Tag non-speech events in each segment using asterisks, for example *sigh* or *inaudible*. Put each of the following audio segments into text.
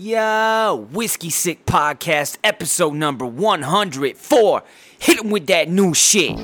Yo, Whiskey Sick Podcast, episode number 104. Hit him with that new shit.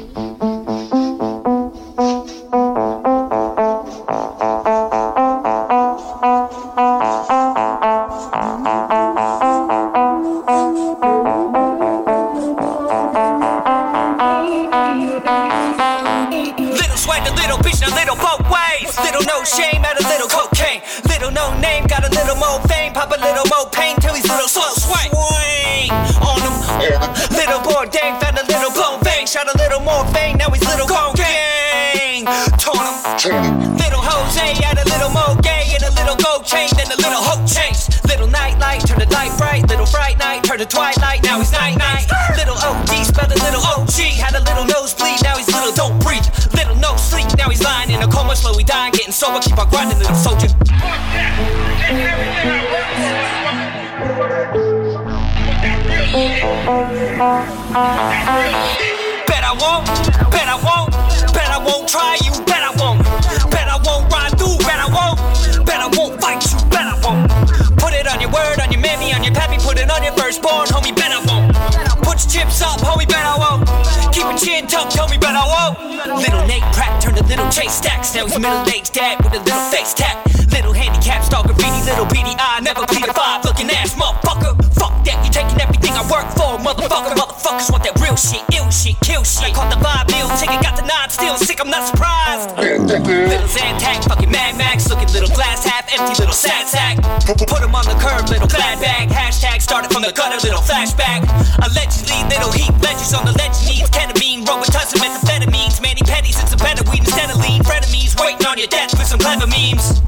The gutter, little flashback. Allegedly, little heat legends on the legend needs ketamine, Robitussin, methamphetamines, Manny Petties, it's a better weed instead of lean. Frenemies waiting on your death with some clever memes.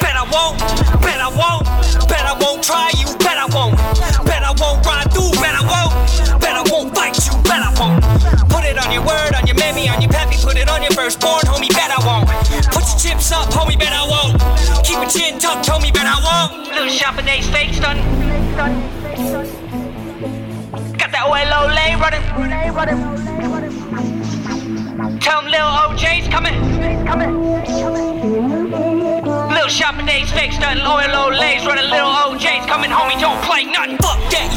Bet I won't, bet I won't, bet I won't try you, bet I won't, bet I won't ride through, bet I won't, bet I won't fight you, bet I won't. Put it on your word, on your mammy, on your put it on your firstborn, homie, bet I won't. Put your chips up, homie, bet I won't. Keep your chin tucked, homie, bet I won't. Little shopping fake done. Got that OLO lane running. Tell them little OJ's coming. Little shopping fake loyal old lays, running little OJ's coming, homie, don't play nothing.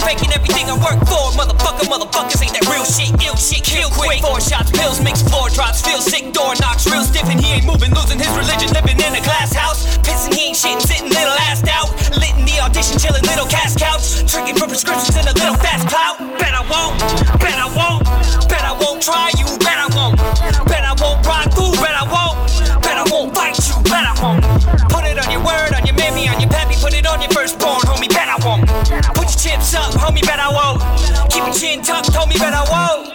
Fuck faking everything I work for. Motherfucker, motherfuckers ain't that real shit, ill shit, kill quick. Four shots, pills, mix floor drops, feel sick, door knocks, real stiff, and he ain't moving, losing his religion, living in a glass house. Pissing, he ain't shitting, sitting little assed out. Lit in the audition, chilling, little cast couch. Tricking for prescriptions in a little fast clout. Bet I won't, Up, homie, bet I won't. Keep your chin tucked, homie, bet I won't.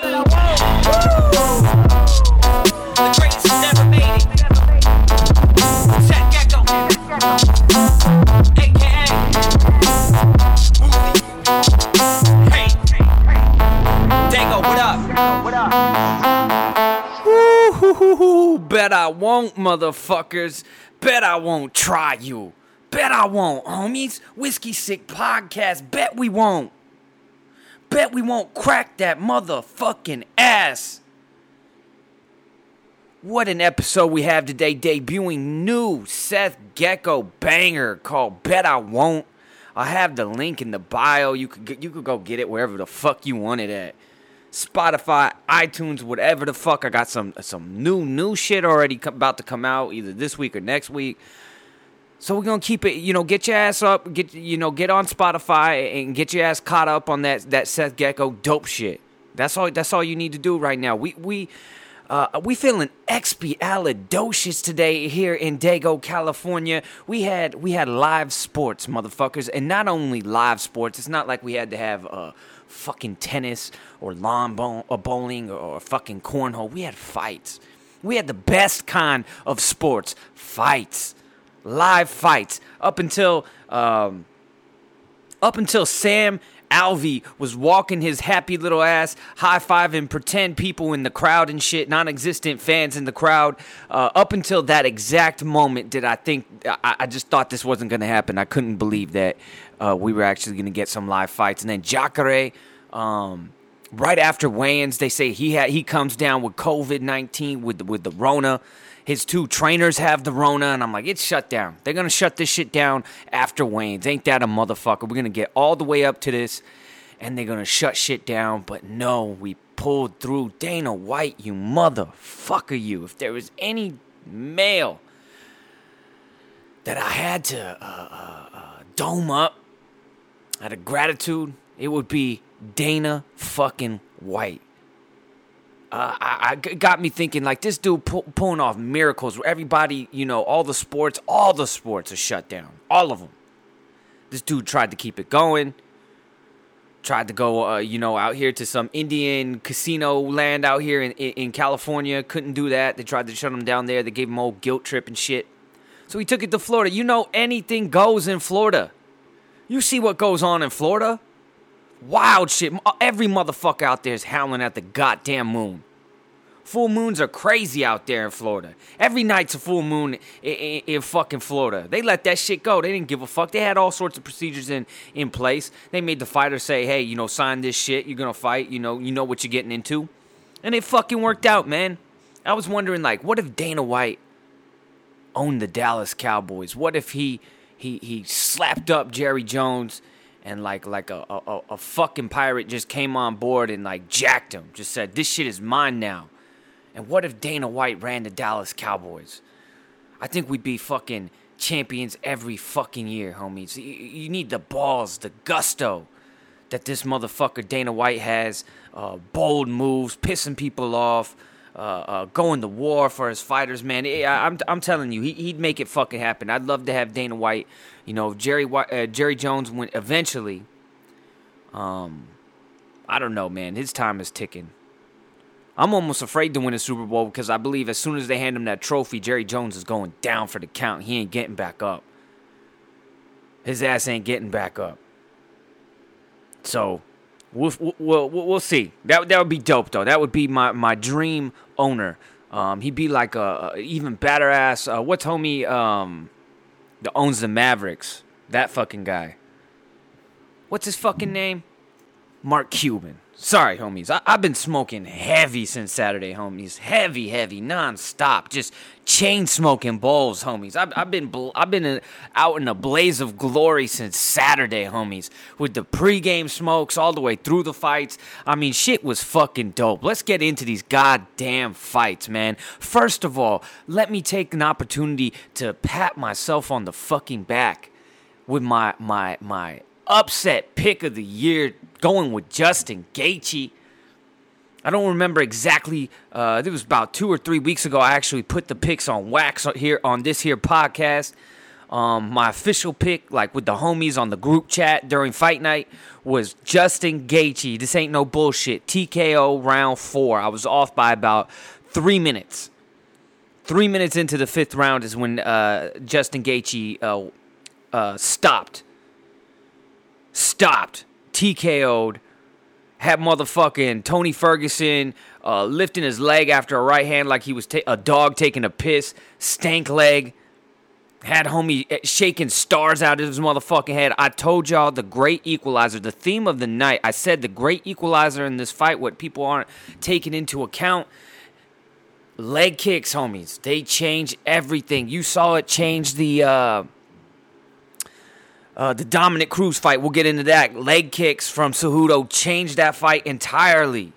Bet I won't, motherfuckers. Bet I won't try you. Bet I won't, homies. Whiskey Sick Podcast. Bet we won't. Bet we won't crack that motherfucking ass. What an episode we have today, debuting new Seth Gecko banger called Bet I Won't. I have the link in the bio. You could get, you could go get it wherever the fuck you want it at. Spotify, iTunes, whatever the fuck. I got some some new new shit already co- about to come out either this week or next week. So we're gonna keep it, you know, get your ass up, get you know, get on Spotify and get your ass caught up on that that Seth Gecko dope shit. That's all. That's all you need to do right now. We we uh, we feeling expialidocious today here in Dago, California. We had we had live sports, motherfuckers, and not only live sports. It's not like we had to have uh, fucking tennis or lawn bow- or bowling or fucking cornhole. We had fights. We had the best kind of sports, fights, live fights. Up until um, up until Sam Alvey was walking his happy little ass, high fiving pretend people in the crowd and shit, non existent fans in the crowd. Uh, up until that exact moment, did I think, I, I just thought this wasn't going to happen. I couldn't believe that uh, we were actually going to get some live fights. And then Jacare, um, right after weigh-ins, they say he had he comes down with COVID nineteen with with the Rona. His two trainers have the Rona, and I'm like, it's shut down. They're gonna shut this shit down after weigh-ins. Ain't that a motherfucker? We're gonna get all the way up to this, and they're gonna shut shit down. But no, we pulled through. Dana White, you motherfucker, you. If there was any male that I had to uh, uh, uh, dome up out of gratitude, it would be Dana fucking White. Uh, I, I got me thinking like this dude pu- pulling off miracles where everybody, you know, all the sports, all the sports are shut down, all of them. This dude tried to keep it going. Tried to go, uh, you know, out here to some Indian casino land out here in, in, in California. Couldn't do that. They tried to shut him down there. They gave him old guilt trip and shit. So he took it to Florida. You know, anything goes in Florida. You see what goes on in Florida? Wild shit. Uh, every motherfucker out there is howling at the goddamn moon. Full moons are crazy out there in Florida. Every night's a full moon in, in, in, fucking Florida. They let that shit go. They didn't give a fuck. They had all sorts of procedures in, in place. They made the fighters say, hey, you know, sign this shit. You're to fight. You know, you know what you're getting into. And it fucking worked out, man. I was wondering, like, what if Dana White owned the Dallas Cowboys? What if he he he slapped up Jerry Jones and like like a, a, a fucking pirate just came on board and like jacked him, just said this shit is mine now. And what if Dana White ran the Dallas Cowboys? I think we'd be fucking champions every fucking year, homies. You, need the balls, the gusto that this motherfucker Dana White has. Uh, bold moves, pissing people off, uh, uh, going to war for his fighters, man. I, I'm, I'm telling you, he, would make it fucking happen. I'd love to have Dana White. You know, Jerry uh, Jerry Jones went eventually. Um, I don't know, man. His time is ticking. I'm almost afraid to win a Super Bowl because I believe as soon as they hand him that trophy, Jerry Jones is going down for the count. He ain't getting back up. His ass ain't getting back up. So, we'll, we'll, we'll see. That, that would be dope, though. That would be my, my dream owner. Um, he'd be like a, a even better ass. Uh, what's homie um, that owns the Mavericks? That fucking guy. What's his fucking name? Mark Cuban. Sorry, homies. I- have been smoking heavy since Saturday, homies. Heavy, heavy, non-stop. Just chain smoking bowls, homies. I've, I've been bl- I've been out in a blaze of glory since Saturday, homies. With the pregame smokes all the way through the fights. I mean, shit was fucking dope. Let's get into these goddamn fights, man. First of all, let me take an opportunity to pat myself on the fucking back with my my my upset pick of the year going with Justin Gaethje. I don't remember exactly. Uh, it was about two or three weeks ago. I actually put the picks on wax here on this here podcast. Um, my official pick, like with the homies on the group chat during fight night, was Justin Gaethje. This ain't no bullshit. TKO round four. I was off by about three minutes. Three minutes into the fifth round is when uh, Justin Gaethje uh, uh stopped. Stopped TKO'd, had motherfucking Tony Ferguson uh, lifting his leg after a right hand like he was ta- a dog taking a piss, stank leg. Had homie eh, shaking stars out of his motherfucking head. I told y'all the great equalizer, the theme of the night. I said the great equalizer in this fight, what people aren't taking into account. Leg kicks, homies. They change everything. You saw it change the uh, uh, the Dominick Cruz fight, we'll get into that. Leg kicks from Cejudo changed that fight entirely.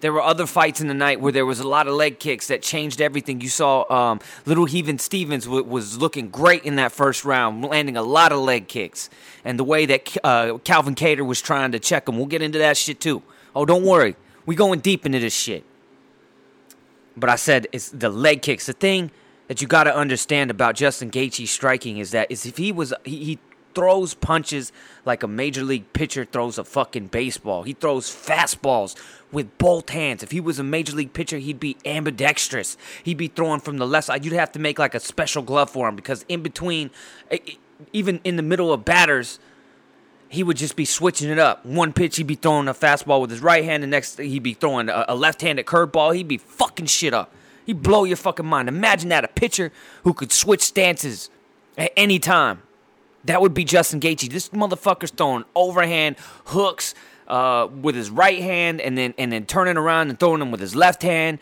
There were other fights in the night where there was a lot of leg kicks that changed everything. You saw um, Little Heathen Stephens w- was looking great in that first round, landing a lot of leg kicks. And the way that uh, Calvin Kattar was trying to check him, we'll get into that shit too. Oh, don't worry. We going deep into this shit. But I said it's the leg kicks. The thing that you got to understand about Justin Gaethje's striking is that is if he was he, he throws punches like a major league pitcher throws a fucking baseball. He throws fastballs with both hands. If he was a major league pitcher, he'd be ambidextrous. He'd be throwing from the left side. You'd have to make like a special glove for him because in between, even in the middle of batters, he would just be switching it up. One pitch, he'd be throwing a fastball with his right hand. The next, he'd be throwing a, left-handed curveball. He'd be fucking shit up. He'd blow your fucking mind. Imagine that a pitcher who could switch stances at any time. That would be Justin Gaethje. This motherfucker's throwing overhand hooks, uh, with his right hand and then and then turning around and throwing them with his left hand.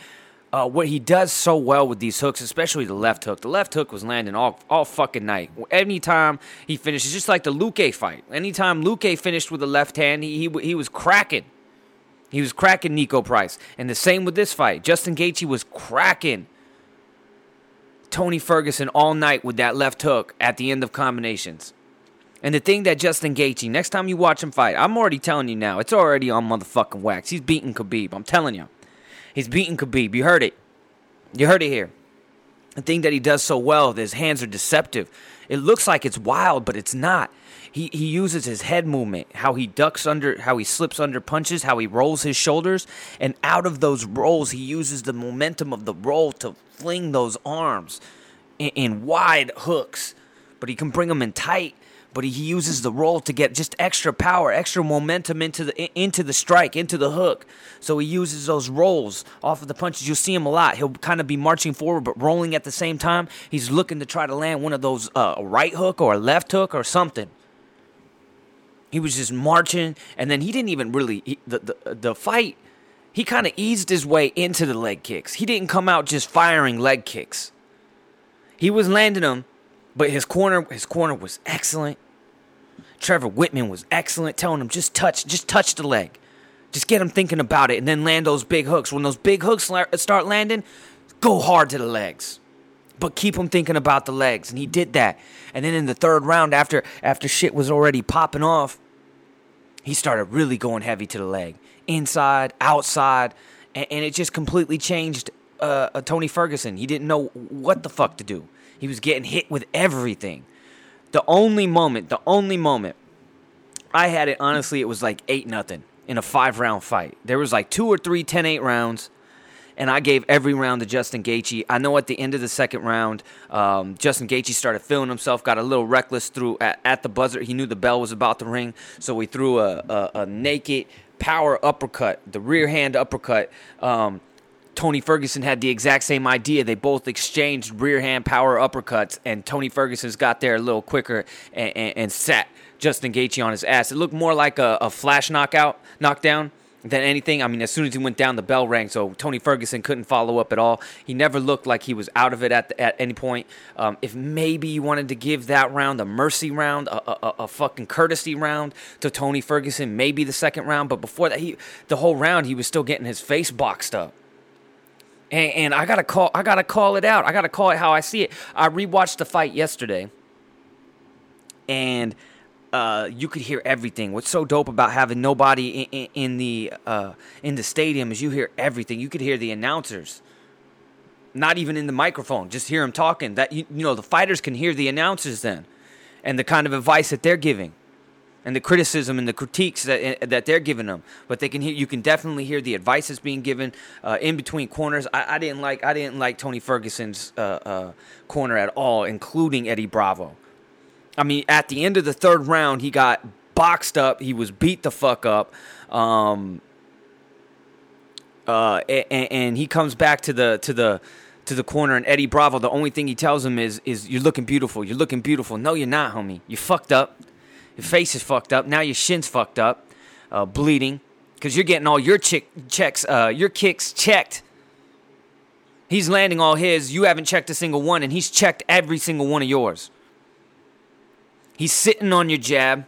Uh, what he does so well with these hooks, especially the left hook, the left hook was landing all all fucking night. Anytime he finishes, just like the Luque fight. Anytime Luque finished with the left hand, he he, he was cracking. He was cracking Niko Price, and the same with this fight. Justin Gaethje was cracking Tony Ferguson all night with that left hook at the end of combinations. And the thing that Justin Gaethje, next time you watch him fight, I'm already telling you now, it's already on motherfucking wax. He's beating Khabib. I'm telling you. He's beating Khabib. You heard it. You heard it here. The thing that he does so well, his hands are deceptive. It looks like it's wild, but it's not. He, he uses his head movement, how he ducks under, how he slips under punches, how he rolls his shoulders, and out of those rolls, he uses the momentum of the roll to fling those arms in, in wide hooks. But he can bring them in tight but he uses the roll to get just extra power, extra momentum into the into the strike, into the hook. So he uses those rolls off of the punches. You'll see him a lot. He'll kind of be marching forward but rolling at the same time. He's looking to try to land one of those uh, right hook or a left hook or something. He was just marching, and then he didn't even really he, the, the the fight. He kind of eased his way into the leg kicks. He didn't come out just firing leg kicks. He was landing them, but his corner his corner was excellent. Trevor Wittman was excellent, telling him just touch, just touch the leg, just get him thinking about it, and then land those big hooks. When those big hooks start landing, go hard to the legs, but keep him thinking about the legs, and he did that. And then in the third round, after after shit was already popping off, he started really going heavy to the leg, inside, outside, and, and it just completely changed uh, uh, Tony Ferguson. He didn't know what the fuck to do. He was getting hit with everything. The only moment, the only moment I had it, honestly, it was like 8 nothing in a five round fight. There was like two or three 10 8 rounds, and I gave every round to Justin Gaethje. I know at the end of the second round, um, Justin Gaethje started feeling himself, got a little reckless through at, at, the buzzer. He knew the bell was about to ring, so he threw a, a, a naked power uppercut, the rear hand uppercut. Um, Tony Ferguson had the exact same idea. They both exchanged rear hand power uppercuts, and Tony Ferguson's got there a little quicker and, and, and sat Justin Gaethje on his ass. It looked more like a, a, flash knockout, knockdown than anything. I mean, as soon as he went down, the bell rang, so Tony Ferguson couldn't follow up at all. He never looked like he was out of it at the, at any point. Um, if maybe you wanted to give that round a mercy round, a, a, a, fucking courtesy round to Tony Ferguson, maybe the second round, but before that, he the whole round he was still getting his face boxed up. And, and I gotta call. I gotta call it out. I gotta call it how I see it. I rewatched the fight yesterday, and uh, you could hear everything. What's so dope about having nobody in, in, in the uh, in the stadium is you hear everything. You could hear the announcers, not even in the microphone. Just hear them talking. That you, you know the fighters can hear the announcers then, and the kind of advice that they're giving and the criticism and the critiques that eh, that they're giving them. But they can hear you can definitely hear the advice that's being given uh, in between corners. I, I, didn't like I didn't like Tony Ferguson's uh, uh, corner at all, including Eddie Bravo. I mean, at the end of the third round, he got boxed up. He was beat the fuck up. Um, uh, and, and he comes back to the to the to the corner, and Eddie Bravo. The only thing he tells him is, "Is you're looking beautiful. You're looking beautiful." No, you're not, homie. You fucked up. Your face is fucked up. Now your shin's fucked up, uh, bleeding, because you're getting all your chick checks, uh, your kicks checked. He's landing all his. You haven't checked a single one, and he's checked every single one of yours. He's sitting on your jab.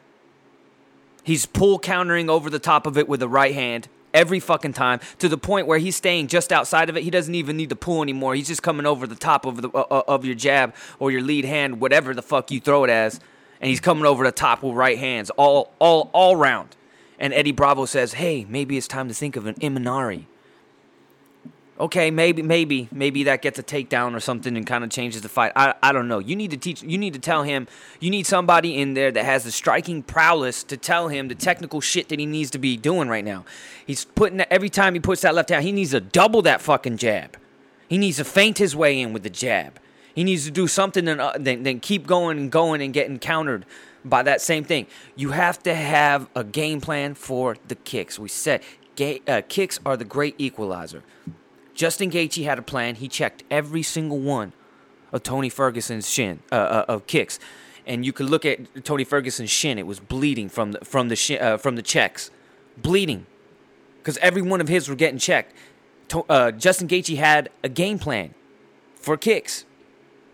He's pull countering over the top of it with the right hand every fucking time to the point where he's staying just outside of it. He doesn't even need to pull anymore. He's just coming over the top of the uh, uh of your jab or your lead hand, whatever the fuck you throw it as and he's coming over the top with right hands, all all all round. And Eddie Bravo says, "Hey, maybe it's time to think of an Imanari." Okay, maybe maybe maybe that gets a takedown or something and kind of changes the fight. I I don't know. You need to teach. You need to tell him. You need somebody in there that has the striking prowess to tell him the technical shit that he needs to be doing right now. He's putting that, every time he puts that left hand, he needs to double that fucking jab. He needs to feint his way in with the jab. He needs to do something and uh, keep going and going and getting countered by that same thing. You have to have a game plan for the kicks. We said ga- uh, kicks are the great equalizer. Justin Gaethje had a plan. He checked every single one of Tony Ferguson's shin uh, uh, of kicks, and you could look at Tony Ferguson's shin. It was bleeding from the from the uh, from the checks bleeding, because every one of his were getting checked. To, uh, Justin Gaethje had a game plan for kicks.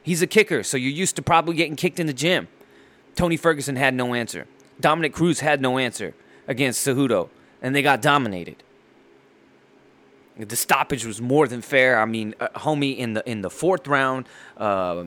He's a kicker, so you're used to probably getting kicked in the gym. Tony Ferguson had no answer. Dominick Cruz had no answer against Cejudo, and they got dominated. The stoppage was more than fair. I mean, uh, homie, in the in the fourth round, uh,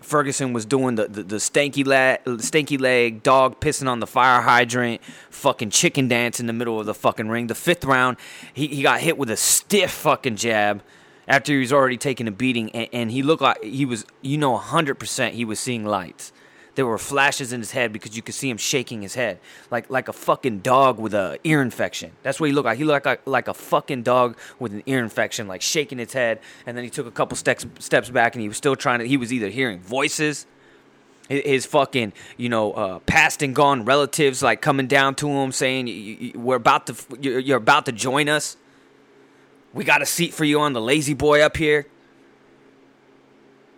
Ferguson was doing the, the, the stanky, leg, stanky leg, dog pissing on the fire hydrant, fucking chicken dance in the middle of the fucking ring. The fifth round, he, he got hit with a stiff fucking jab after he was already taking a beating, and, and he looked like he was, you know, 100% he was seeing lights. There were flashes in his head because you could see him shaking his head like like a fucking dog with a ear infection. That's what he looked like. He looked like a, like a fucking dog with an ear infection, like shaking its head. And then he took a couple steps steps back, and he was still trying to. He was either hearing voices, his fucking you know uh, past and gone relatives like coming down to him saying, "We're about to you're about to join us. We got a seat for you on the lazy boy up here."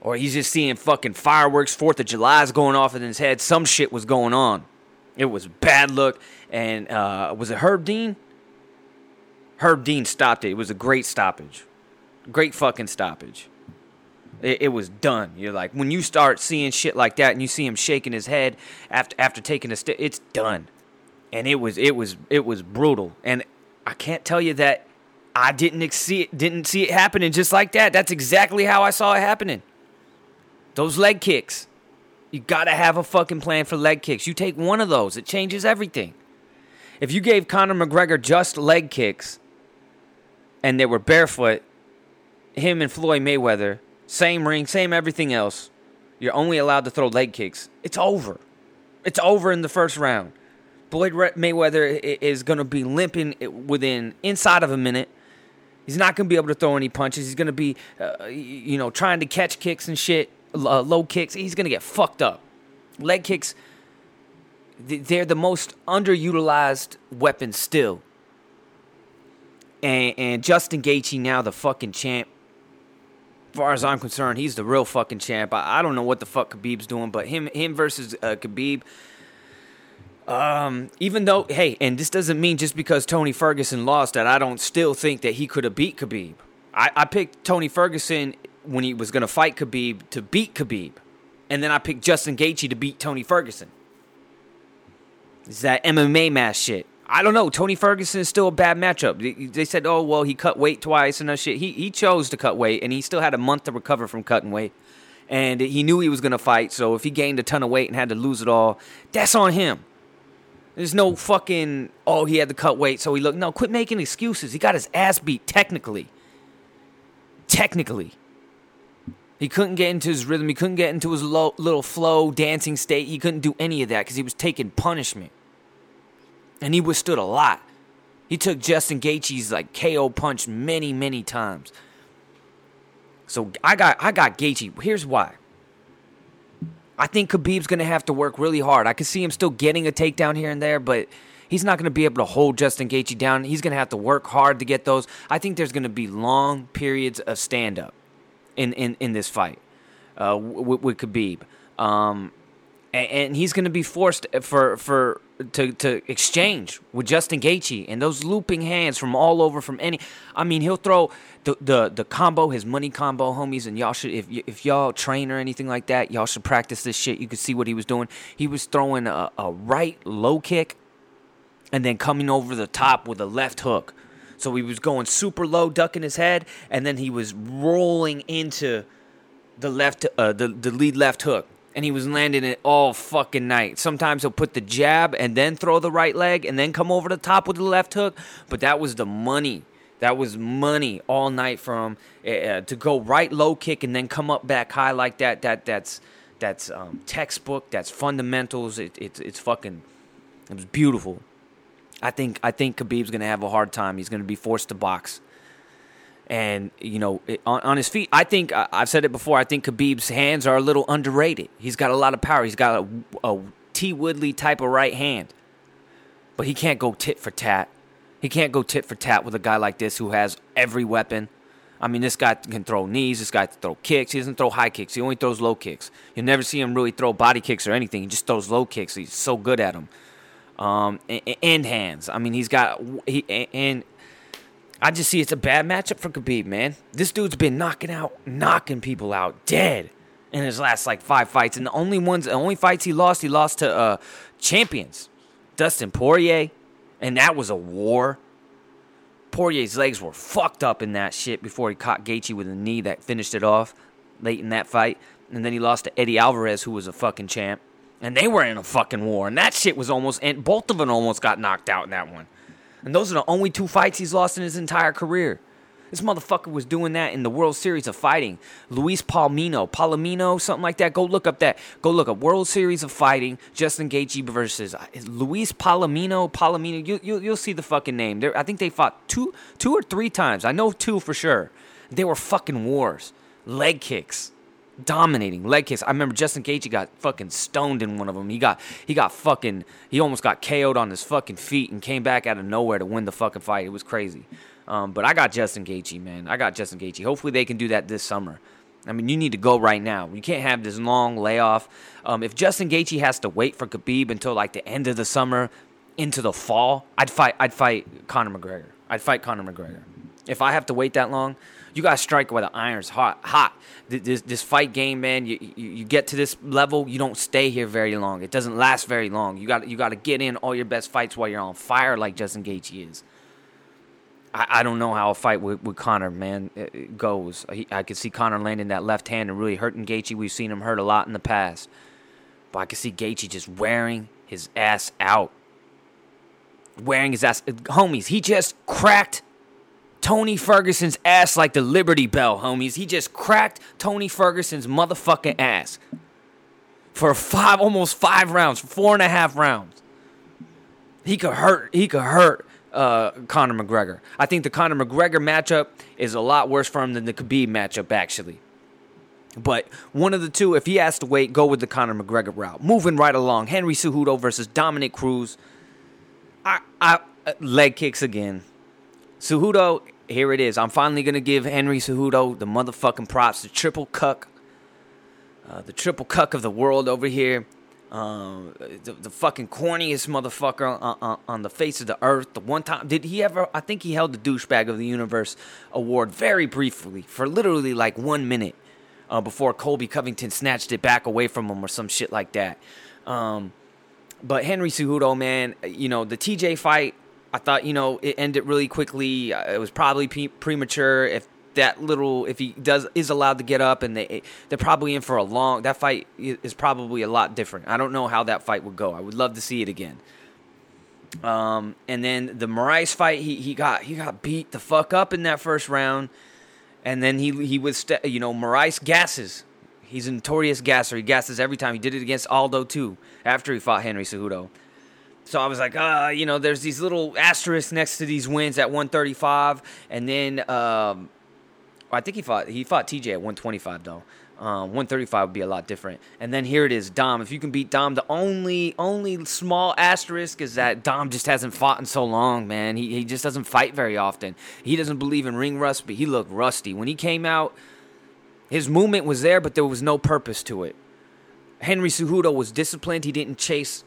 or he's just seeing fucking fireworks, Fourth of July's going off in his head. Some shit was going on. It was bad look. And uh, was it Herb Dean? Herb Dean stopped it. It was a great stoppage. Great fucking stoppage. It, it was done. You're like, when you start seeing shit like that and you see him shaking his head after after taking a step, it's done. And it was it was it was brutal. And I can't tell you that I didn't see it didn't see it happening just like that. That's exactly how I saw it happening. Those leg kicks. You got to have a fucking plan for leg kicks. You take one of those, it changes everything. If you gave Conor McGregor just leg kicks and they were barefoot, him and Floyd Mayweather, same ring, same everything else, you're only allowed to throw leg kicks. It's over. It's over in the first round. Floyd Mayweather is going to be limping within inside of a minute. He's not going to be able to throw any punches. He's going to be, uh, you know, trying to catch kicks and shit uh, low kicks, he's going to get fucked up. Leg kicks, they're the most underutilized weapon still. And, and Justin Gaethje now the fucking champ. As far as I'm concerned, he's the real fucking champ. I, I don't know what the fuck Khabib's doing, but him him versus uh, Khabib. Um, even though, hey, and this doesn't mean just because Tony Ferguson lost that I don't still think that he could have beat Khabib. I, I picked Tony Ferguson when he was going to fight Khabib to beat Khabib. And then I picked Justin Gaethje to beat Tony Ferguson. It's that MMA mass shit. I don't know. Tony Ferguson is still a bad matchup. They said, oh, well, he cut weight twice and that shit. He, he chose to cut weight, and he still had a month to recover from cutting weight. And he knew he was going to fight, so if he gained a ton of weight and had to lose it all, that's on him. There's no fucking, oh, he had to cut weight, so he looked. No, quit making excuses. He got his ass beat technically. Technically. He couldn't get into his rhythm. He couldn't get into his little flow dancing state. He couldn't do any of that because he was taking punishment. And he withstood a lot. He took Justin Gaethje's like KO punch many, many times. So I got I got Gaethje. Here's why. I think Khabib's gonna have to work really hard. I can see him still getting a takedown here and there, but he's not gonna be able to hold Justin Gaethje down. He's gonna have to work hard to get those. I think there's gonna be long periods of stand up in, in, in this fight uh, with, with Khabib. Um, and, and, he's going to be forced for for to to exchange with Justin Gaethje and those looping hands from all over from any. I mean, he'll throw the the the combo, his money combo, homies, and y'all should if if y'all train or anything like that, y'all should practice this shit. You could see what he was doing. He was throwing a, a right low kick, and then coming over the top with a left hook so he was going super low, ducking his head, and then he was rolling into the left, uh, the the lead left hook, and he was landing it all fucking night. Sometimes he'll put the jab and then throw the right leg, and then come over the top with the left hook. But that was the money. That was money all night from uh, to go right low kick and then come up back high like that. That that's that's um, textbook. That's fundamentals. It, it, it's fucking. It was beautiful. I think I think Khabib's to have a hard time. He's to be forced to box. And you know, on, on, his feet, I think I, have said it before. I think Khabib's hands are a little underrated. He's got a lot of power. He's got a, a T Woodley type of right hand, but he can't go tit for tat. He can't go tit for tat with a guy like this who has every weapon. I mean, this guy can throw knees. This guy can throw kicks. He doesn't throw high kicks. He only throws low kicks. You'll never see him really throw body kicks or anything. He just throws low kicks. He's so good at them. um, and, and hands. I mean, he's got he and I just see it's a bad matchup for Khabib, man. This dude's been knocking out, knocking people out dead in his last like five fights, and the only ones, the only fights he lost, he lost to uh, champions, Dustin Poirier, and that was a war. Poirier's legs were fucked up in that shit before he caught Gaethje with a knee that finished it off late in that fight, and then he lost to Eddie Alvarez, who was a fucking champ, and they were in a fucking war, and that shit was almost, and both of them almost got knocked out in that one, and those are the only two fights he's lost in his entire career. This motherfucker was doing that in the World Series of Fighting. Luis Palomino, Palomino, something like that. Go look up that. Go look up World Series of Fighting. Justin Gaethje versus uh, Luis Palomino. Palomino. You, you you'll see the fucking name. They're, I think they fought two two or three times. I know two for sure. They were fucking wars. Leg kicks dominating leg kicks. I remember Justin Gaethje got fucking stoned in one of them. He got he got fucking he almost got KO'd on his fucking feet and came back out of nowhere to win the fucking fight. It was crazy. Um, but I got Justin Gaethje, man. I got Justin Gaethje. Hopefully they can do that this summer. I mean, you need to go right now. You can't have this long layoff. Um, if Justin Gaethje has to wait for Khabib until like the end of the summer, into the fall, I'd fight. I'd fight Conor McGregor. I'd fight Conor McGregor. If I have to wait that long, you gotta strike while the iron's hot. Hot. This this fight game, man. You, you you get to this level, you don't stay here very long. It doesn't last very long. You got you got to get in all your best fights while you're on fire, like Justin Gaethje is. I, I don't know how a fight with, with Conor, man, it goes. He, I could see Conor landing that left hand and really hurting Gaethje. We've seen him hurt a lot in the past. But I could see Gaethje just wearing his ass out. Wearing his ass. Uh, homies, he just cracked Tony Ferguson's ass like the Liberty Bell, homies. He just cracked Tony Ferguson's motherfucking ass. For five, almost five rounds, four and a half rounds. He could hurt, he could hurt uh, Conor McGregor. I think the Conor McGregor matchup is a lot worse for him than the Khabib matchup, actually. But one of the two, if he has to wait, go with the Conor McGregor route. Moving right along, Henry Cejudo versus Dominick Cruz. I, I uh, leg kicks again. Cejudo, here it is. I'm finally gonna give Henry Cejudo the motherfucking props, the triple cuck, uh, the triple cuck of the world over here. Um, the, the, fucking corniest motherfucker on, on, on, the face of the earth. The one time, did he ever? I think he held the douchebag of the universe award very briefly for literally like one minute uh, before Colby Covington snatched it back away from him or some shit like that. Um, but Henry Cejudo, man, you know the TJ fight. I thought you know it ended really quickly. It was probably pre- premature. If that little if he does is allowed to get up and they they're probably in for a long that fight is probably a lot different. I don't know how that fight would go. I would love to see it again. Um, and then the Moraes fight, he he got he got beat the fuck up in that first round, and then he he was st- you know Moraes gasses. He's a notorious gasser. He gasses every time. He did it against Aldo too after he fought Henry Cejudo. So I was like, uh, you know, there's these little asterisks next to these wins at 135, and then um, I think he fought he fought TJ at 125 though. Um, 135 would be a lot different. And then here it is, Dom. If you can beat Dom, the only only small asterisk is that Dom just hasn't fought in so long, man. He he just doesn't fight very often. He doesn't believe in ring rust, but he looked rusty when he came out. His movement was there, but there was no purpose to it. Henry Cejudo was disciplined. He didn't chase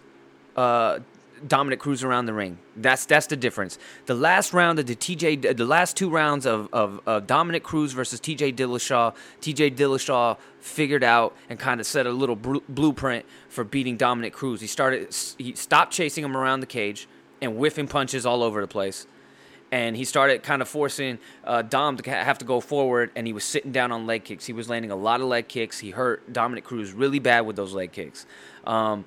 uh, Dominick Cruz around the ring. That's that's the difference. The last round of the TJ, the last two rounds of, of, of Dominick Cruz versus TJ Dillashaw, TJ Dillashaw figured out and kind of set a little br- blueprint for beating Dominick Cruz. He started, he stopped chasing him around the cage and whiffing punches all over the place. And he started kind of forcing uh, Dom to have to go forward, and he was sitting down on leg kicks. He was landing a lot of leg kicks. He hurt Dominick Cruz really bad with those leg kicks. Um,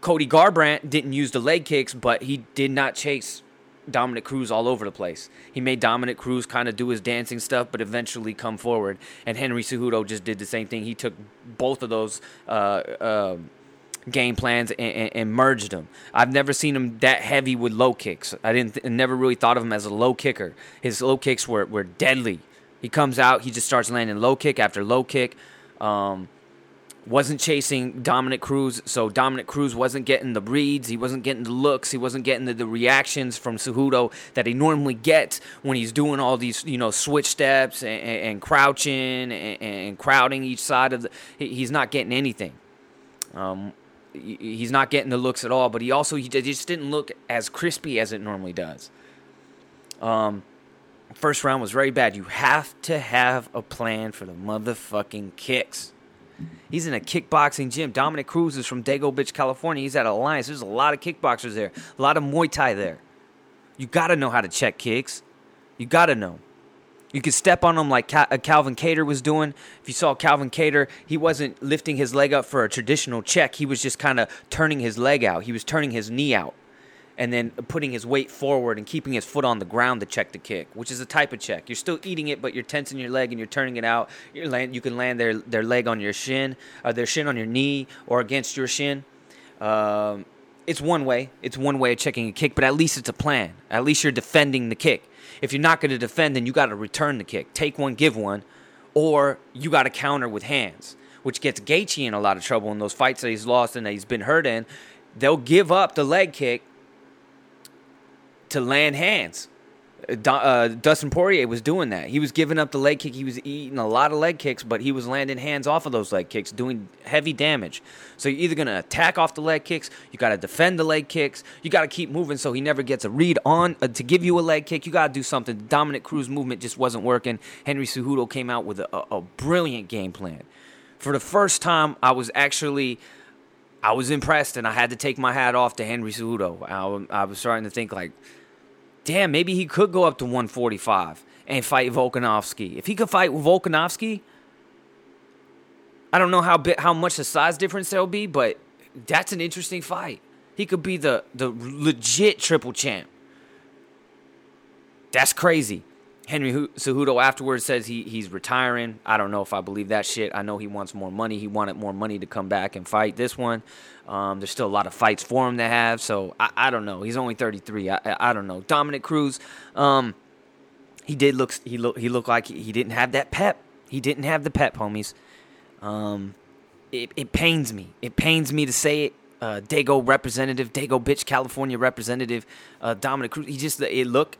Cody Garbrandt didn't use the leg kicks, but he did not chase Dominick Cruz all over the place. He made Dominick Cruz kind of do his dancing stuff, but eventually come forward. And Henry Cejudo just did the same thing. He took both of those uh, uh, game plans and, and, and, merged them. I've never seen him that heavy with low kicks. I didn't th- never really thought of him as a low kicker. His low kicks were, were deadly. He comes out, he just starts landing low kick after low kick. Um, wasn't chasing Dominick Cruz, so Dominick Cruz wasn't getting the reads, he wasn't getting the looks, he wasn't getting the, the reactions from Cejudo that he normally gets when he's doing all these, you know, switch steps and, and, and crouching and, and, crowding each side of the. He's not getting anything. Um, he- he's not getting the looks at all. But he also he just didn't look as crispy as it normally does. Um, first round was very bad. You have to have a plan for the motherfucking kicks. He's in a kickboxing gym. Dominick Cruz is from Dago Beach, California. He's at Alliance. There's a lot of kickboxers there, a lot of Muay Thai there. You got to know how to check kicks. You got to know. You could step on them like Cal- uh, Calvin Kattar was doing. If you saw Calvin Kattar, he wasn't lifting his leg up for a traditional check. He was just kind of turning his leg out. He was turning his knee out and then putting his weight forward and keeping his foot on the ground to check the kick, which is a type of check. You're still eating it, but you're tensing your leg and you're turning it out. you land, you can land their, their leg on your shin, or their shin on your knee, or against your shin. Um, it's one way. It's one way of checking a kick, but at least it's a plan. At least you're defending the kick. If you're not going to defend, then you got to return the kick. Take one, give one, or you got to counter with hands, which gets Gaethje in a lot of trouble in those fights that he's lost and that he's been hurt in. They'll give up the leg kick to land hands. Uh, uh, Dustin Poirier was doing that. He was giving up the leg kick. He was eating a lot of leg kicks, but he was landing hands off of those leg kicks, doing heavy damage. So you're either going to attack off the leg kicks, you got to defend the leg kicks, you got to keep moving so he never gets a read on uh, to give you a leg kick. You got to do something. Dominick Cruz movement just wasn't working. Henry Cejudo came out with a, a, a brilliant game plan. For the first time, I was actually I was impressed, and I had to take my hat off to Henry Cejudo. I, I was starting to think like, damn, maybe he could go up to 145 and fight Volkanovski. If he could fight Volkanovski, I don't know how bit how much the size difference there'll be, but that's an interesting fight. He could be the the legit triple champ. That's crazy. Henry Cejudo afterwards says he, he's retiring. I don't know if I believe that shit. I know he wants more money. He wanted more money to come back and fight this one. Um, there's still a lot of fights for him to have, so I, I don't know. He's only 33. I, I, I don't know. Dominick Cruz, um, he did look he look he looked like he didn't have that pep. He didn't have the pep, homies. Um, it, it pains me. It pains me to say it. Uh, Dago representative, Dago bitch, California representative, uh, Dominick Cruz. He just it looked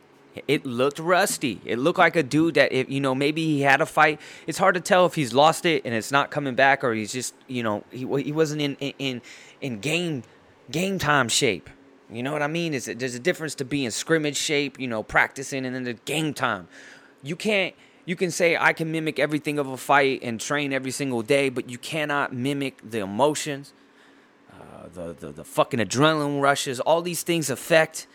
it looked rusty. It looked like a dude that if you know maybe he had a fight. It's hard to tell if he's lost it and it's not coming back or he's just you know he he wasn't in in in game game time shape. You know what I mean? Is there's a difference to being scrimmage shape, you know, practicing and then the game time. You can't you can say I can mimic everything of a fight and train every single day, but you cannot mimic the emotions, uh, the, the the fucking adrenaline rushes. All these things affect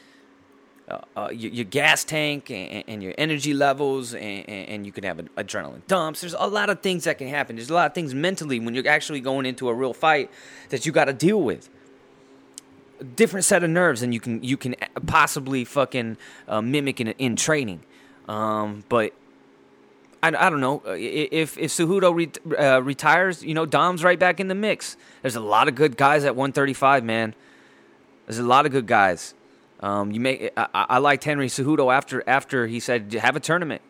uh, uh, your, your gas tank and, and your energy levels, and, and you can have adrenaline dumps. There's a lot of things that can happen. There's a lot of things mentally when you're actually going into a real fight that you got to deal with. A different set of nerves than you can you can possibly fucking uh, mimic in, in training. Um, but I, I don't know if if Cejudo re- uh, retires, you know, Dom's right back in the mix. There's a lot of good guys at 135, man. There's a lot of good guys. Um, you may I, I liked Henry Cejudo after after he said have a tournament,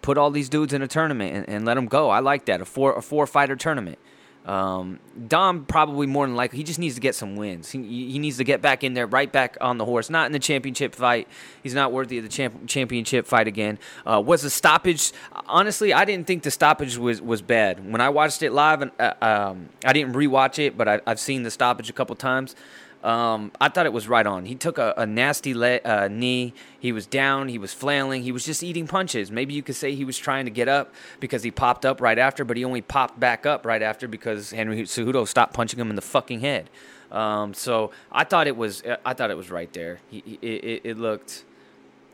put all these dudes in a tournament and, and let them go. I like that a four a four fighter tournament. Um, Dom probably more than likely he just needs to get some wins. He, he needs to get back in there, right back on the horse. Not in the championship fight. He's not worthy of the champ, championship fight again. Uh, was the stoppage? Honestly, I didn't think the stoppage was, was bad when I watched it live. And uh, um, I didn't rewatch it, but I, I've seen the stoppage a couple times. Um, I thought it was right on. He took a, a nasty le- uh, knee. He was down. He was flailing. He was just eating punches. Maybe you could say he was trying to get up because he popped up right after, but he only popped back up right after because Henry Cejudo stopped punching him in the fucking head. Um, so I thought it was. I thought it was right there. He, it, it looked.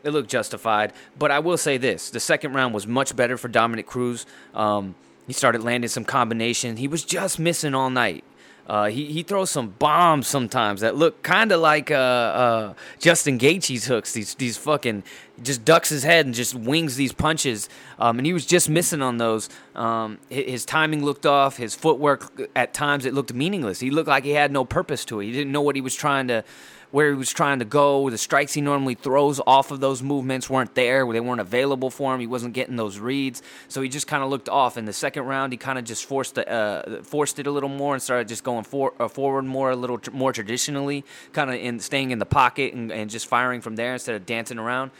It looked justified, but I will say this: the second round was much better for Dominick Cruz. Um, he started landing some combination. He was just missing all night. Uh, he he throws some bombs sometimes that look kind of like uh, uh, Justin Gaethje's hooks. These these fucking just ducks his head and just wings these punches. Um, and he was just missing on those. Um, his, his timing looked off. His footwork at times it looked meaningless. He looked like he had no purpose to it. He didn't know what he was trying to where he was trying to go. The strikes he normally throws off of those movements weren't there. They weren't available for him. He wasn't getting those reads, so he just kind of looked off. In the second round, he kind of just forced uh, forced it a little more and started just going for, uh, forward more, a little tr- more traditionally, kind of in staying in the pocket and, and just firing from there instead of dancing around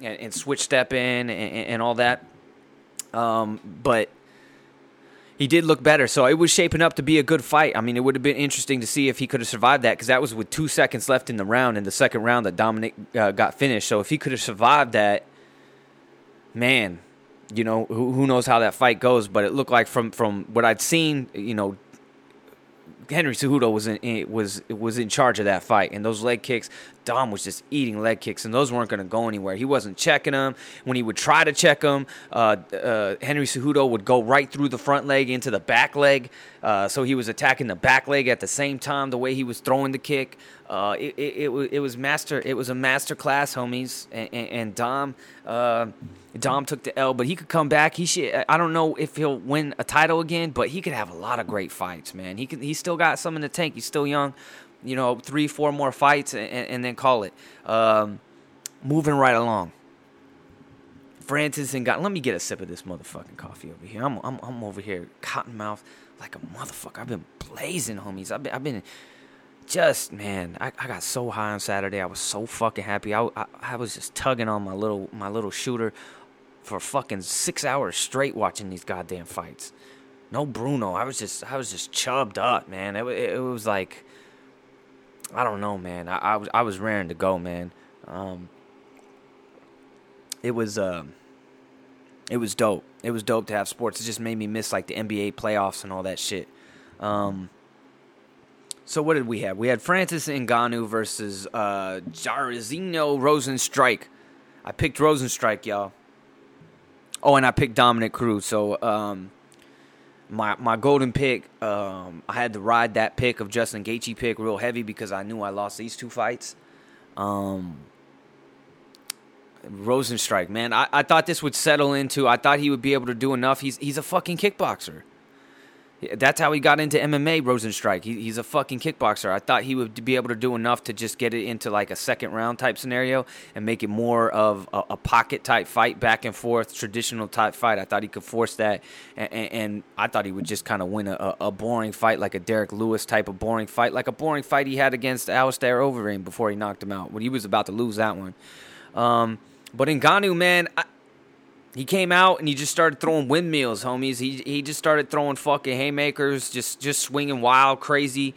and, and switch step in and, and all that. Um, but He did look better, so it was shaping up to be a good fight. I mean, it would have been interesting to see if he could have survived that because that was with two seconds left in the round, in the second round that Dominick uh, got finished. So if he could have survived that, man, you know, who, who knows how that fight goes? But it looked like from from what I'd seen, you know, Henry Cejudo was in was was in charge of that fight, and those leg kicks, Dom was just eating leg kicks, and those weren't going to go anywhere. He wasn't checking them. When he would try to check them, uh, uh, Henry Cejudo would go right through the front leg into the back leg. Uh, so he was attacking the back leg at the same time. The way he was throwing the kick, uh, it, it, it, it, was master. It was a master class, homies. And, and, and Dom, uh, Dom took the L, but he could come back. He should. I don't know if he'll win a title again, but he could have a lot of great fights, man. He could. He still got some in the tank. He's still young. You know, three, four more fights, and, and then call it. Um, moving right along. Francis Ngannou. Let me get a sip of this motherfucking coffee over here. I'm, I'm, I'm over here, cotton mouth like a motherfucker. I've been blazing, homies. I've been, I've been just man. I, I got so high on Saturday. I was so fucking happy. I, I, I was just tugging on my little my little shooter for fucking six hours straight watching these goddamn fights. No Bruno. I was just I was just chubbed up, man. It, it, it was like I don't know, man. I, I was I was raring to go, man. Um, it was uh, it was dope. It was dope to have sports. It just made me miss like the NBA playoffs and all that shit. Um, so what did we have? We had Francis Ngannou versus uh, Jairzinho Rozenstruik. I picked Rozenstruik, y'all. Oh, and I picked Dominick Cruz. So um, my my golden pick, um, I had to ride that pick of Justin Gaethje pick real heavy because I knew I lost these two fights. Um, Rozenstruik, man, I, I thought this would settle into. I thought he would be able to do enough. He's he's a fucking kickboxer. That's how he got into MMA, Rozenstruik. He, he's a fucking kickboxer. I thought he would be able to do enough to just get it into like a second round type scenario and make it more of a, a pocket type fight, back and forth, traditional type fight. I thought he could force that, and, and I thought he would just kind of win a, a, boring fight, like a Derrick Lewis type of boring fight, like a boring fight he had against Alistair Overeem before he knocked him out when he was about to lose that one. Um, but Ngannou, man, I, he came out and he just started throwing windmills, homies. He he just started throwing fucking haymakers, just just swinging wild, crazy,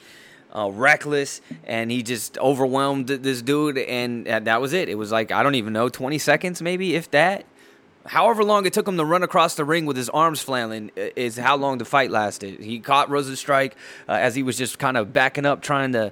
uh, reckless, and he just overwhelmed this dude. And that was it. It was like I don't even know, twenty seconds maybe, if that. However long it took him to run across the ring with his arms flailing is how long the fight lasted. He caught Rozenstruik uh, as he was just kind of backing up, trying to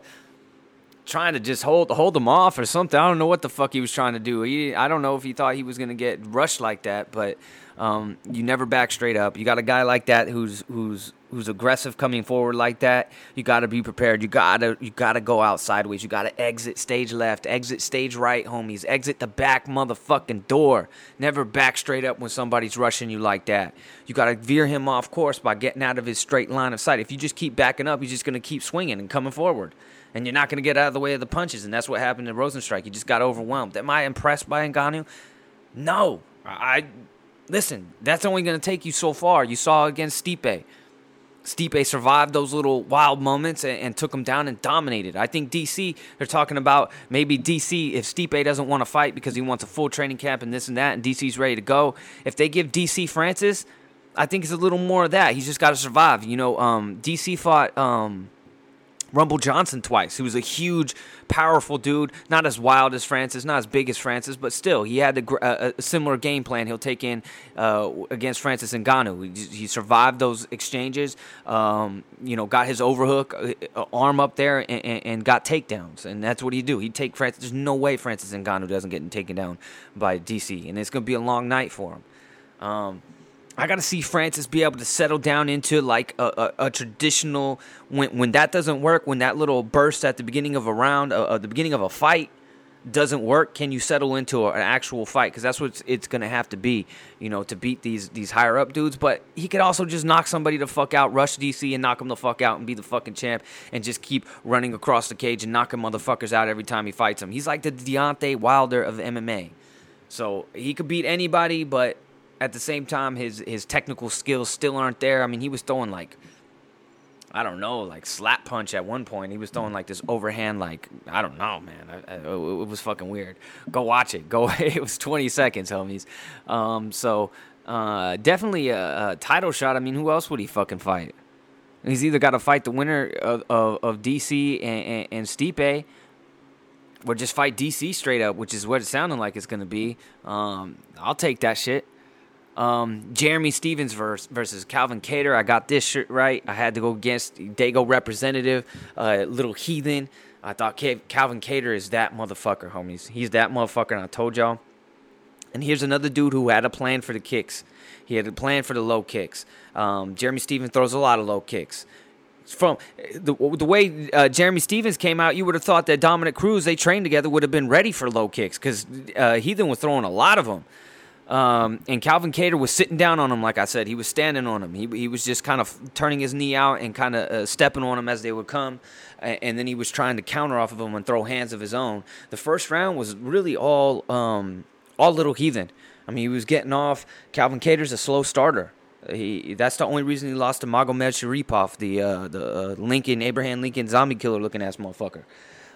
trying to just hold hold him off or something. I don't know what the fuck he was trying to do. He, I don't know if he thought he was gonna get rushed like that, but um, you never back straight up. You got a guy like that who's who's who's aggressive coming forward like that. You got to be prepared. You gotta you gotta go out sideways. You gotta exit stage left, exit stage right, homies. Exit the back motherfucking door. Never back straight up when somebody's rushing you like that. You gotta veer him off course by getting out of his straight line of sight. If you just keep backing up, he's just gonna keep swinging and coming forward and you're not going to get out of the way of the punches. And that's what happened to Rozenstruik. He just got overwhelmed. Am I impressed by Ngannou? No. I listen. That's only going to take you so far. You saw against Stipe. Stipe survived those little wild moments and, and, took him down and dominated. I think DC, they're talking about maybe DC, if Stipe doesn't want to fight because he wants a full training camp and this and that, and DC's ready to go, if they give DC Francis, I think it's a little more of that. He's just got to survive. You know, um, DC fought um, Rumble Johnson twice, who was a huge, powerful dude, not as wild as Francis, not as big as Francis, but still, he had a, a, similar game plan he'll take in uh, against Francis Ngannou. He, he survived those exchanges, um, you know, got his overhook uh, arm up there and, and, and, got takedowns, and that's what he do. He'd take Francis. There's no way Francis Ngannou doesn't get taken down by DC, and it's going to be a long night for him. Um, I got to see Francis be able to settle down into like a, a, a, traditional. When when that doesn't work, when that little burst at the beginning of a round, uh, uh the beginning of a fight, doesn't work, can you settle into an actual fight? Because that's what it's, it's going to have to be, you know, to beat these these higher up dudes. But he could also just knock somebody the fuck out, rush DC and knock him the fuck out, and be the fucking champ, and just keep running across the cage and knocking motherfuckers out every time he fights them. He's like the Deontay Wilder of MMA. So he could beat anybody, but at the same time, his his technical skills still aren't there. I mean, he was throwing like I don't know, like slap punch at one point. He was throwing like this overhand, like I don't know, man. I, I, it was fucking weird. Go watch it. Go. *laughs* it was 20 seconds, homies. Um, so Uh, definitely a, a title shot. I mean, who else would he fucking fight? He's either got to fight the winner of, of, of DC and, and, and Stipe, or just fight DC straight up, which is what it sounded like it's to be. Um, I'll take that shit. Um, Jeremy Stephens versus, versus Calvin Kattar. I got this shit right. I had to go against Dago representative, uh, little heathen. I thought Calvin Kattar is that motherfucker, homies. He's that motherfucker, and I told y'all. And here's another dude who had a plan for the kicks. He had a plan for the low kicks. Um, Jeremy Stephens throws a lot of low kicks. From the, the way uh, Jeremy Stephens came out, you would have thought that Dominick Cruz, they trained together, would have been ready for low kicks because uh, Heathen was throwing a lot of them. Um, and Calvin Kattar was sitting down on him, like I said. He was standing on him. He, he was just kind of turning his knee out and kind of uh, stepping on him as they would come. And, and, then he was trying to counter off of him and throw hands of his own. The first round was really all um, all little heathen. I mean, he was getting off. Calvin Kattar's a slow starter. He that's the only reason he lost to Magomed Sharipov, the uh, the uh, Lincoln Abraham Lincoln zombie killer looking ass motherfucker.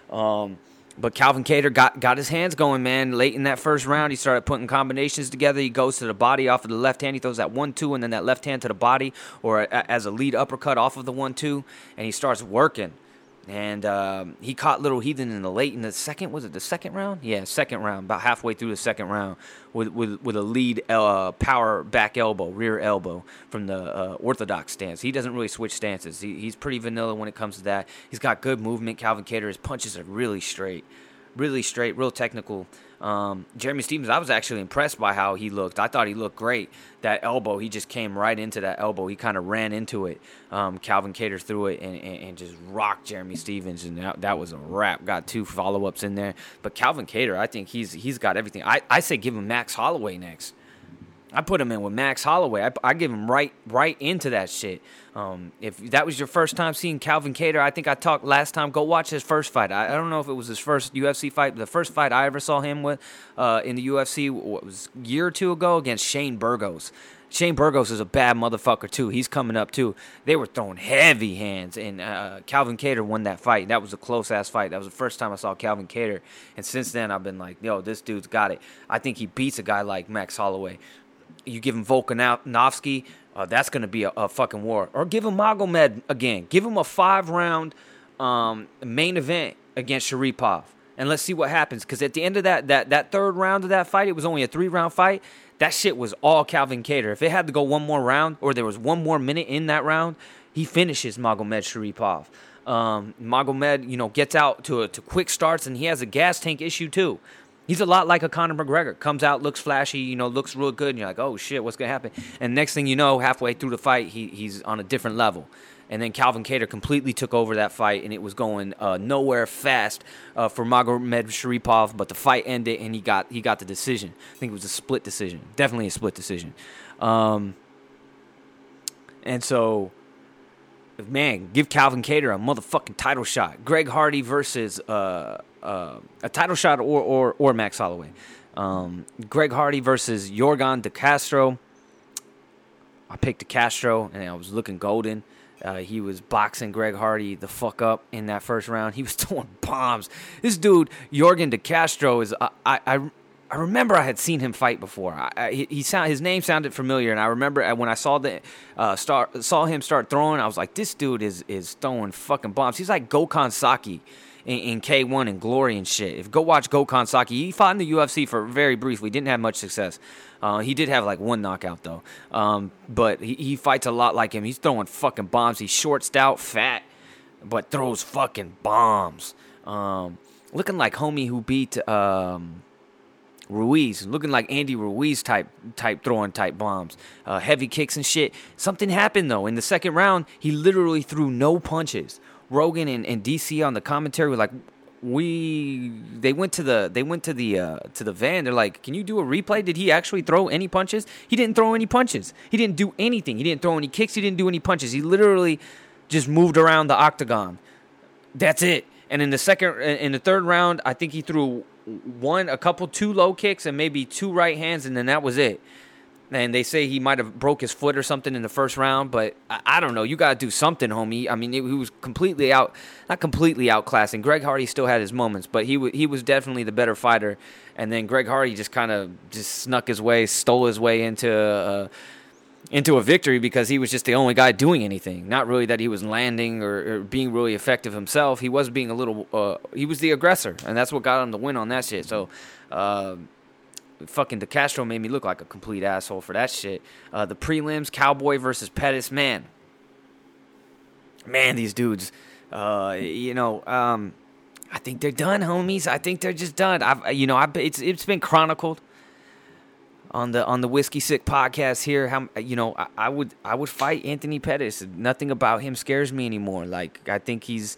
Um, but Calvin Kattar got got his hands going, man. Late in that first round, he started putting combinations together. He goes to the body off of the left hand. He throws that one two, and then that left hand to the body, or a, as a lead uppercut off of the one two, and he starts working and um, he caught Little Heathen in the late in the second. Was it the second round? Yeah, second round. About halfway through the second round, with with, with a lead uh, power back elbow, rear elbow from the uh, orthodox stance. He doesn't really switch stances. He, he's pretty vanilla when it comes to that. He's got good movement. Calvin Kattar, his punches are really straight, really straight, real technical. Um, Jeremy Stephens, I was actually impressed by how he looked. I thought he looked great. That elbow, he just came right into that elbow. He kind of ran into it. Um, Calvin Kattar threw it and, and, and, just rocked Jeremy Stephens, and that, that was a wrap. Got two follow ups in there. But Calvin Kattar, I think he's he's got everything. I, I say give him Max Holloway next. I put him in with Max Holloway. I, I give him right right into that shit. Um, if that was your first time seeing Calvin Kattar, I think I talked last time. Go watch his first fight. I, I don't know if it was his first UFC fight. The first fight I ever saw him with uh, in the UFC was a year or two ago against Shane Burgos. Shane Burgos is a bad motherfucker too. He's coming up too. They were throwing heavy hands, and uh, Calvin Kattar won that fight. That was a close ass fight. That was the first time I saw Calvin Kattar, and since then I've been like, yo, this dude's got it. I think he beats a guy like Max Holloway you give him Volkanovski, uh, that's going to be a, a, fucking war. Or give him Magomed again. Give him a five round um, main event against Sharipov. And let's see what happens. Because at the end of that, that, that third round of that fight, it was only a three round fight. That shit was all Calvin Kattar. If it had to go one more round, or there was one more minute in that round, he finishes Magomed Sharipov. Um, Magomed, you know, gets out to a, to quick starts, and he has a gas tank issue too. He's a lot like a Conor McGregor. Comes out, looks flashy, you know, looks real good, and you're like, oh shit, what's gonna happen? And next thing you know, halfway through the fight, he, he's on a different level. And then Calvin Kattar completely took over that fight, and it was going uh, nowhere fast uh, for Magomed Sharipov. But the fight ended, and he got he got the decision. I think it was a split decision, definitely a split decision. Um, and so man, give Calvin Kattar a motherfucking title shot. Greg Hardy versus uh, uh, a title shot or or, or Max Holloway. Um, Greg Hardy versus Yorgan De Castro. I picked De Castro and I was looking golden. Uh, he was boxing Greg Hardy the fuck up in that first round. He was *laughs* throwing bombs. This dude, Yorgan De Castro, is I, I I remember I had seen him fight before. I, I, he, he sound, his name sounded familiar, and I remember when I saw the uh, start saw him start throwing, I was like, this dude is is throwing fucking bombs. He's like Gokhan Saki in, in K1 and Glory and shit. If go watch Gokhan Saki, he fought in the UFC for very briefly, didn't have much success. Uh, he did have like one knockout though, um, but he, he fights a lot like him. He's throwing fucking bombs. He's short, stout, fat, but throws fucking bombs. Um, looking like homie who beat. Um, Ruiz, looking like Andy Ruiz type type throwing type bombs, uh, heavy kicks and shit. Something happened though in the second round. He literally threw no punches. Rogan and, and DC on the commentary were like, we they went to the they went to the uh, to the van. They're like, can you do a replay? Did he actually throw any punches? He didn't throw any punches. He didn't do anything. He didn't throw any kicks. He didn't do any punches. He literally just moved around the octagon. That's it. And in the second, in the third round, I think he threw one, a couple, two low kicks, and maybe two right hands, and then that was it. And they say he might have broke his foot or something in the first round. But I, I don't know. You got to do something, homie. I mean, he was completely out, not completely outclassing. Greg Hardy still had his moments, but he w- he was definitely the better fighter. And then Greg Hardy just kind of just snuck his way, stole his way into. Uh, into a victory because he was just the only guy doing anything. Not really that he was landing or, or being really effective himself. He was being a little. Uh, he was the aggressor, and that's what got him the win on that shit. So, uh, fucking De Castro made me look like a complete asshole for that shit. Uh, the prelims, Cowboy versus Pettis, man, man, these dudes. Uh, you know, um, I think they're done, homies. I think they're just done. I've, you know, I it's it's been chronicled on the on the whiskey sick podcast here how you know I, I, would i would fight anthony pettis nothing about him scares me anymore like i think he's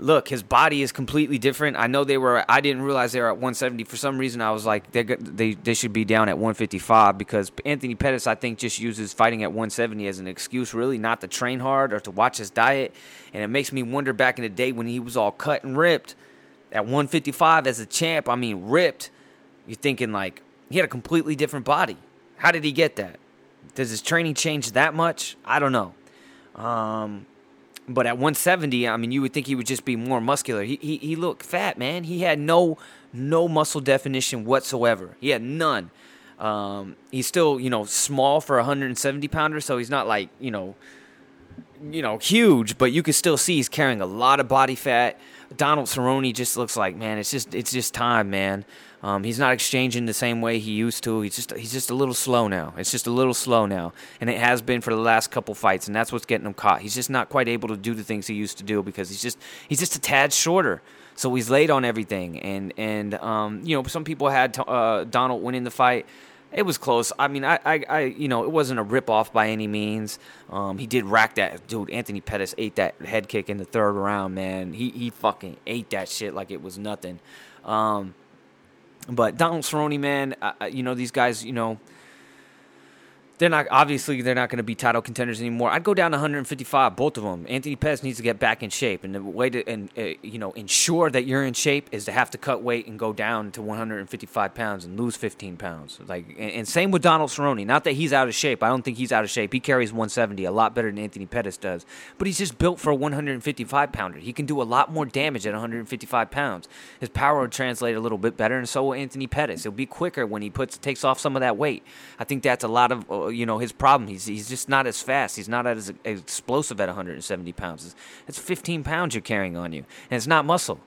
look his body is completely different i know they were i didn't realize they were at 170 for some reason i was like they they they should be down at 155 because anthony pettis i think just uses fighting at 170 as an excuse really not to train hard or to watch his diet and it makes me wonder back in the day when he was all cut and ripped at 155 as a champ i mean ripped you're thinking like he had a completely different body. How did he get that? Does his training change that much? I don't know. Um, but at 170, I mean, you would think he would just be more muscular. He, he he looked fat, man. He had no no muscle definition whatsoever. He had none. Um, he's still you know small for a 170 pounder, so he's not like you know you know huge, but you can still see he's carrying a lot of body fat. Donald Cerrone just looks like man. It's just it's just time, man. Um, he's not exchanging the same way he used to. He's just he's just a little slow now. It's just a little slow now, and it has been for the last couple fights, and that's what's getting him caught. He's just not quite able to do the things he used to do because he's just he's just a tad shorter. So he's late on everything, and and um, you know some people had uh, Donald winning the fight. It was close. I mean, I, I, I, you know, it wasn't a rip off by any means. Um, he did rack that dude. Anthony Pettis ate that head kick in the third round, man. He he fucking ate that shit like it was nothing. Um, but Donald Cerrone, man, uh, you know these guys, you know they're not obviously they're not going to be title contenders anymore. I'd go down to 155, both of them. Anthony Pettis needs to get back in shape, and the way to and uh, you know ensure that you're in shape is to have to cut weight and go down to 155 pounds and lose 15 pounds. Like and, and same with Donald Cerrone. Not that he's out of shape. I don't think he's out of shape. He carries 170 a lot better than Anthony Pettis does, but he's just built for a 155 pounder. He can do a lot more damage at 155 pounds. His power will translate a little bit better, and so will Anthony Pettis. He'll be quicker when he puts takes off some of that weight. I think that's a lot of. Uh, you know his problem. He's he's just not as fast. He's not as, explosive at 170 pounds. It's 15 pounds you're carrying on you, and it's not muscle.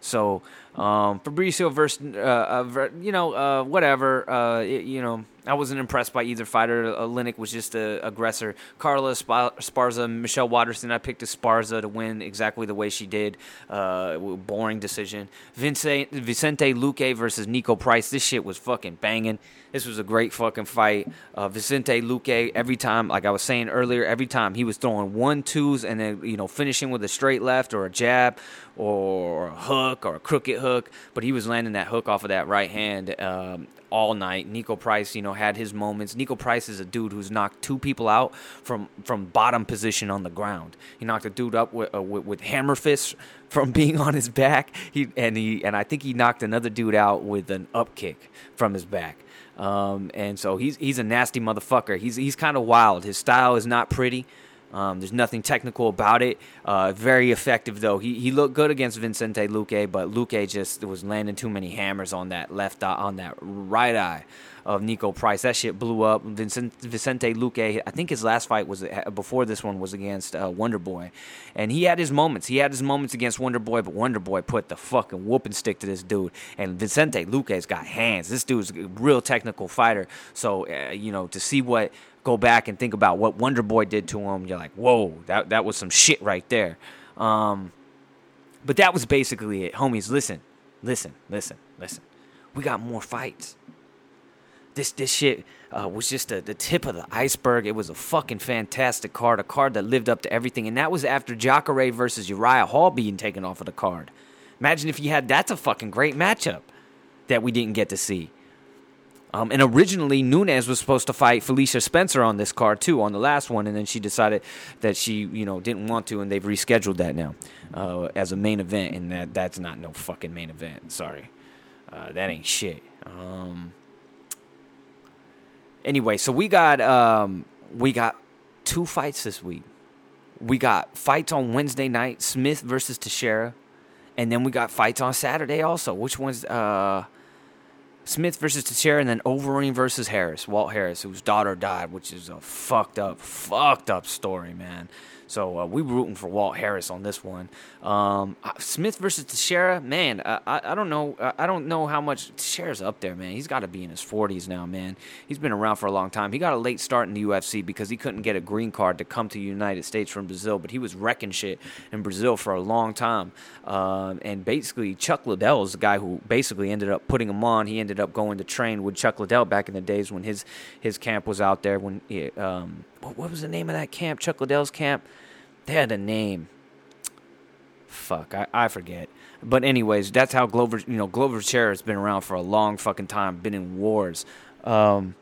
So um, Fabricio versus uh, uh, you know uh, whatever uh, it, you know I wasn't impressed by either fighter. Uh, Oleinik was just an aggressor. Carla Esparza, Michelle Waterson. I picked Esparza to win exactly the way she did. Uh, boring decision. Vicente Luque versus Niko Price. This shit was fucking banging. This was a great fucking fight. Uh, Vicente Luque, every time, like I was saying earlier, every time he was throwing one twos and then you know finishing with a straight left or a jab or a hook or a crooked hook, but he was landing that hook off of that right hand. Um, all night. Niko Price, you know, had his moments. Niko Price is a dude who's knocked two people out from from bottom position on the ground. He knocked a dude up with uh, with, with, hammer fists from *laughs* being on his back. He and he and I think he knocked another dude out with an up kick from his back. Um, and so he's he's a nasty motherfucker. He's he's kind of wild. His style is not pretty. Um, there's nothing technical about it. Uh, very effective though. He he looked good against Vicente Luque, but Luque just was landing too many hammers on that left eye, on that right eye of Niko Price. That shit blew up. Vincent, Vicente Luque, I think his last fight was before this one was against uh, Wonder Boy, and he had his moments. He had his moments against Wonder Boy, but Wonder Boy put the fucking whooping stick to this dude. And Vicente Luque's got hands. This dude's a real technical fighter. So uh, you know to see what go back and think about what Wonder Boy did to him, you're like, whoa, that that was some shit right there. Um, but that was basically it, homies. Listen, listen, listen, listen. We got more fights. This this shit uh, was just a, the tip of the iceberg. It was a fucking fantastic card, a card that lived up to everything, and that was after Jacare versus Uriah Hall being taken off of the card. Imagine if you had that's a fucking great matchup that we didn't get to see. Um, and originally, Nunes was supposed to fight Felicia Spencer on this card too, on the last one, and then she decided that she, you know, didn't want to, and they've rescheduled that now uh, as a main event, and that that's not no fucking main event. Sorry, uh, that ain't shit. Um, anyway, so we got um, we got two fights this week. We got fights on Wednesday night, Smith versus Teixeira, and then we got fights on Saturday also. Which one's uh, Smith versus Teixeira, and then Overeem versus Harris, Walt Harris, whose daughter died, which is a fucked up, fucked up story, man. So uh, we were rooting for Walt Harris on this one. Um, Smith versus Teixeira, man, I, I don't know. I don't know how much Teixeira's up there, man. He's got to be in his 40s now, man. He's been around for a long time. He got a late start in the UFC because he couldn't get a green card to come to the United States from Brazil, but he was wrecking shit in Brazil for a long time. Um, and basically, Chuck Liddell is the guy who basically ended up putting him on. He ended up going to train with Chuck Liddell back in the days when his his camp was out there. When he, um, what, what was the name of that camp? Chuck Liddell's camp. They had a name. Fuck, I, I forget. But anyways, that's how Glover, you know, Glover Chair has been around for a long fucking time, been in wars. Um,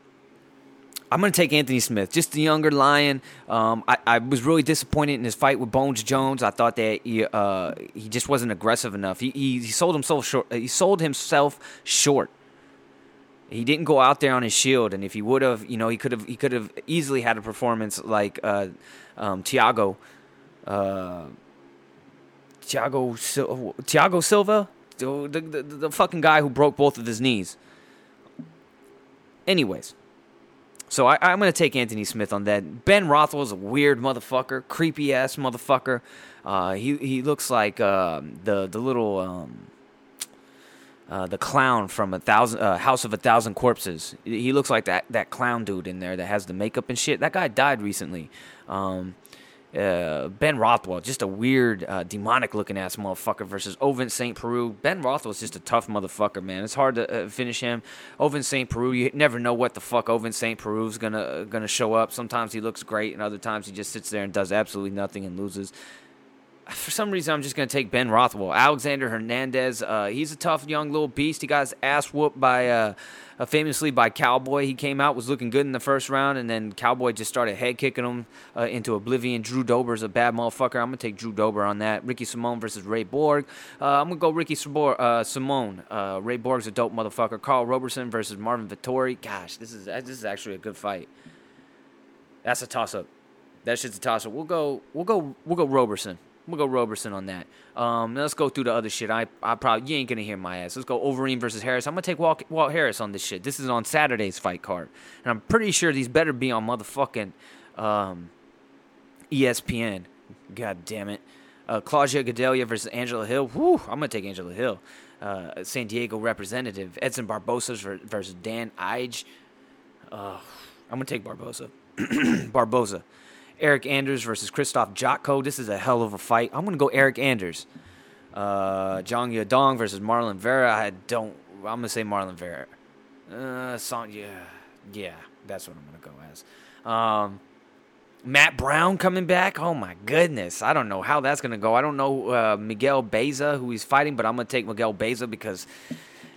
I'm gonna take Anthony Smith, just the younger lion. Um, I, I was really disappointed in his fight with Bones Jones. I thought that he, uh, he just wasn't aggressive enough. He, he, he sold himself short. He sold himself short. He didn't go out there on his shield, and if he would have, you know, he could have he could have easily had a performance like uh, um, Tiago, uh, Tiago Sil- Silva, the, the, the fucking guy who broke both of his knees. Anyways, so I, I'm going to take Anthony Smith on that. Ben Rothwell's a weird motherfucker, creepy ass motherfucker. Uh, he he looks like um the the little um, uh, the clown from a thousand uh, House of a Thousand Corpses. He looks like that that clown dude in there that has the makeup and shit. That guy died recently. Um, uh, ben Rothwell, just a weird, uh, demonic looking ass motherfucker versus Ovince Saint Preux. Ben Rothwell's just a tough motherfucker, man. It's hard to uh, finish him. Ovince Saint Preux, you never know what the fuck Ovince Saint Preux's gonna gonna show up. Sometimes he looks great, and other times he just sits there and does absolutely nothing and loses for some reason, I'm just going to take Ben Rothwell. Alexander Hernandez, uh, he's a tough young little beast. He got his ass whooped by, uh, uh, famously by Cowboy. He came out, was looking good in the first round, and then Cowboy just started head kicking him uh, into oblivion. Drew Dober's a bad motherfucker. I'm going to take Drew Dober on that. Ricky Simone versus Ray Borg. Uh, I'm going to go Ricky Sabor, uh, Simone. Ray Borg's a dope motherfucker. Karl Roberson versus Marvin Vettori. Gosh, this is this is actually a good fight. That's a toss up. That shit's a toss up. We'll go. We'll go. We'll go Roberson. We'll go Roberson on that. Um, let's go through the other shit. I, I probably you ain't gonna hear my ass. Let's go Overeem versus Harris. I'm gonna take Walt, Walt Harris on this shit. This is on Saturday's fight card, and I'm pretty sure these better be on motherfucking um, ESPN. God damn it. Uh, Claudia Gadelha versus Angela Hill. Whew, I'm gonna take Angela Hill. Uh, San Diego representative Edson Barbosa versus Dan Ige. Uh, I'm gonna take Barbosa. *clears throat* Barbosa. Eryk Anders versus Krzysztof Jotko. This is a hell of a fight. I'm gonna go Eryk Anders. Uh, Zhang Yadong versus Marlon Vera. I don't. I'm gonna say Marlon Vera. Uh, yeah, yeah, that's what I'm gonna go as. Um, Matt Brown coming back. Oh my goodness, I don't know how that's gonna go. I don't know uh, Miguel Baeza who he's fighting, but I'm gonna take Miguel Baeza because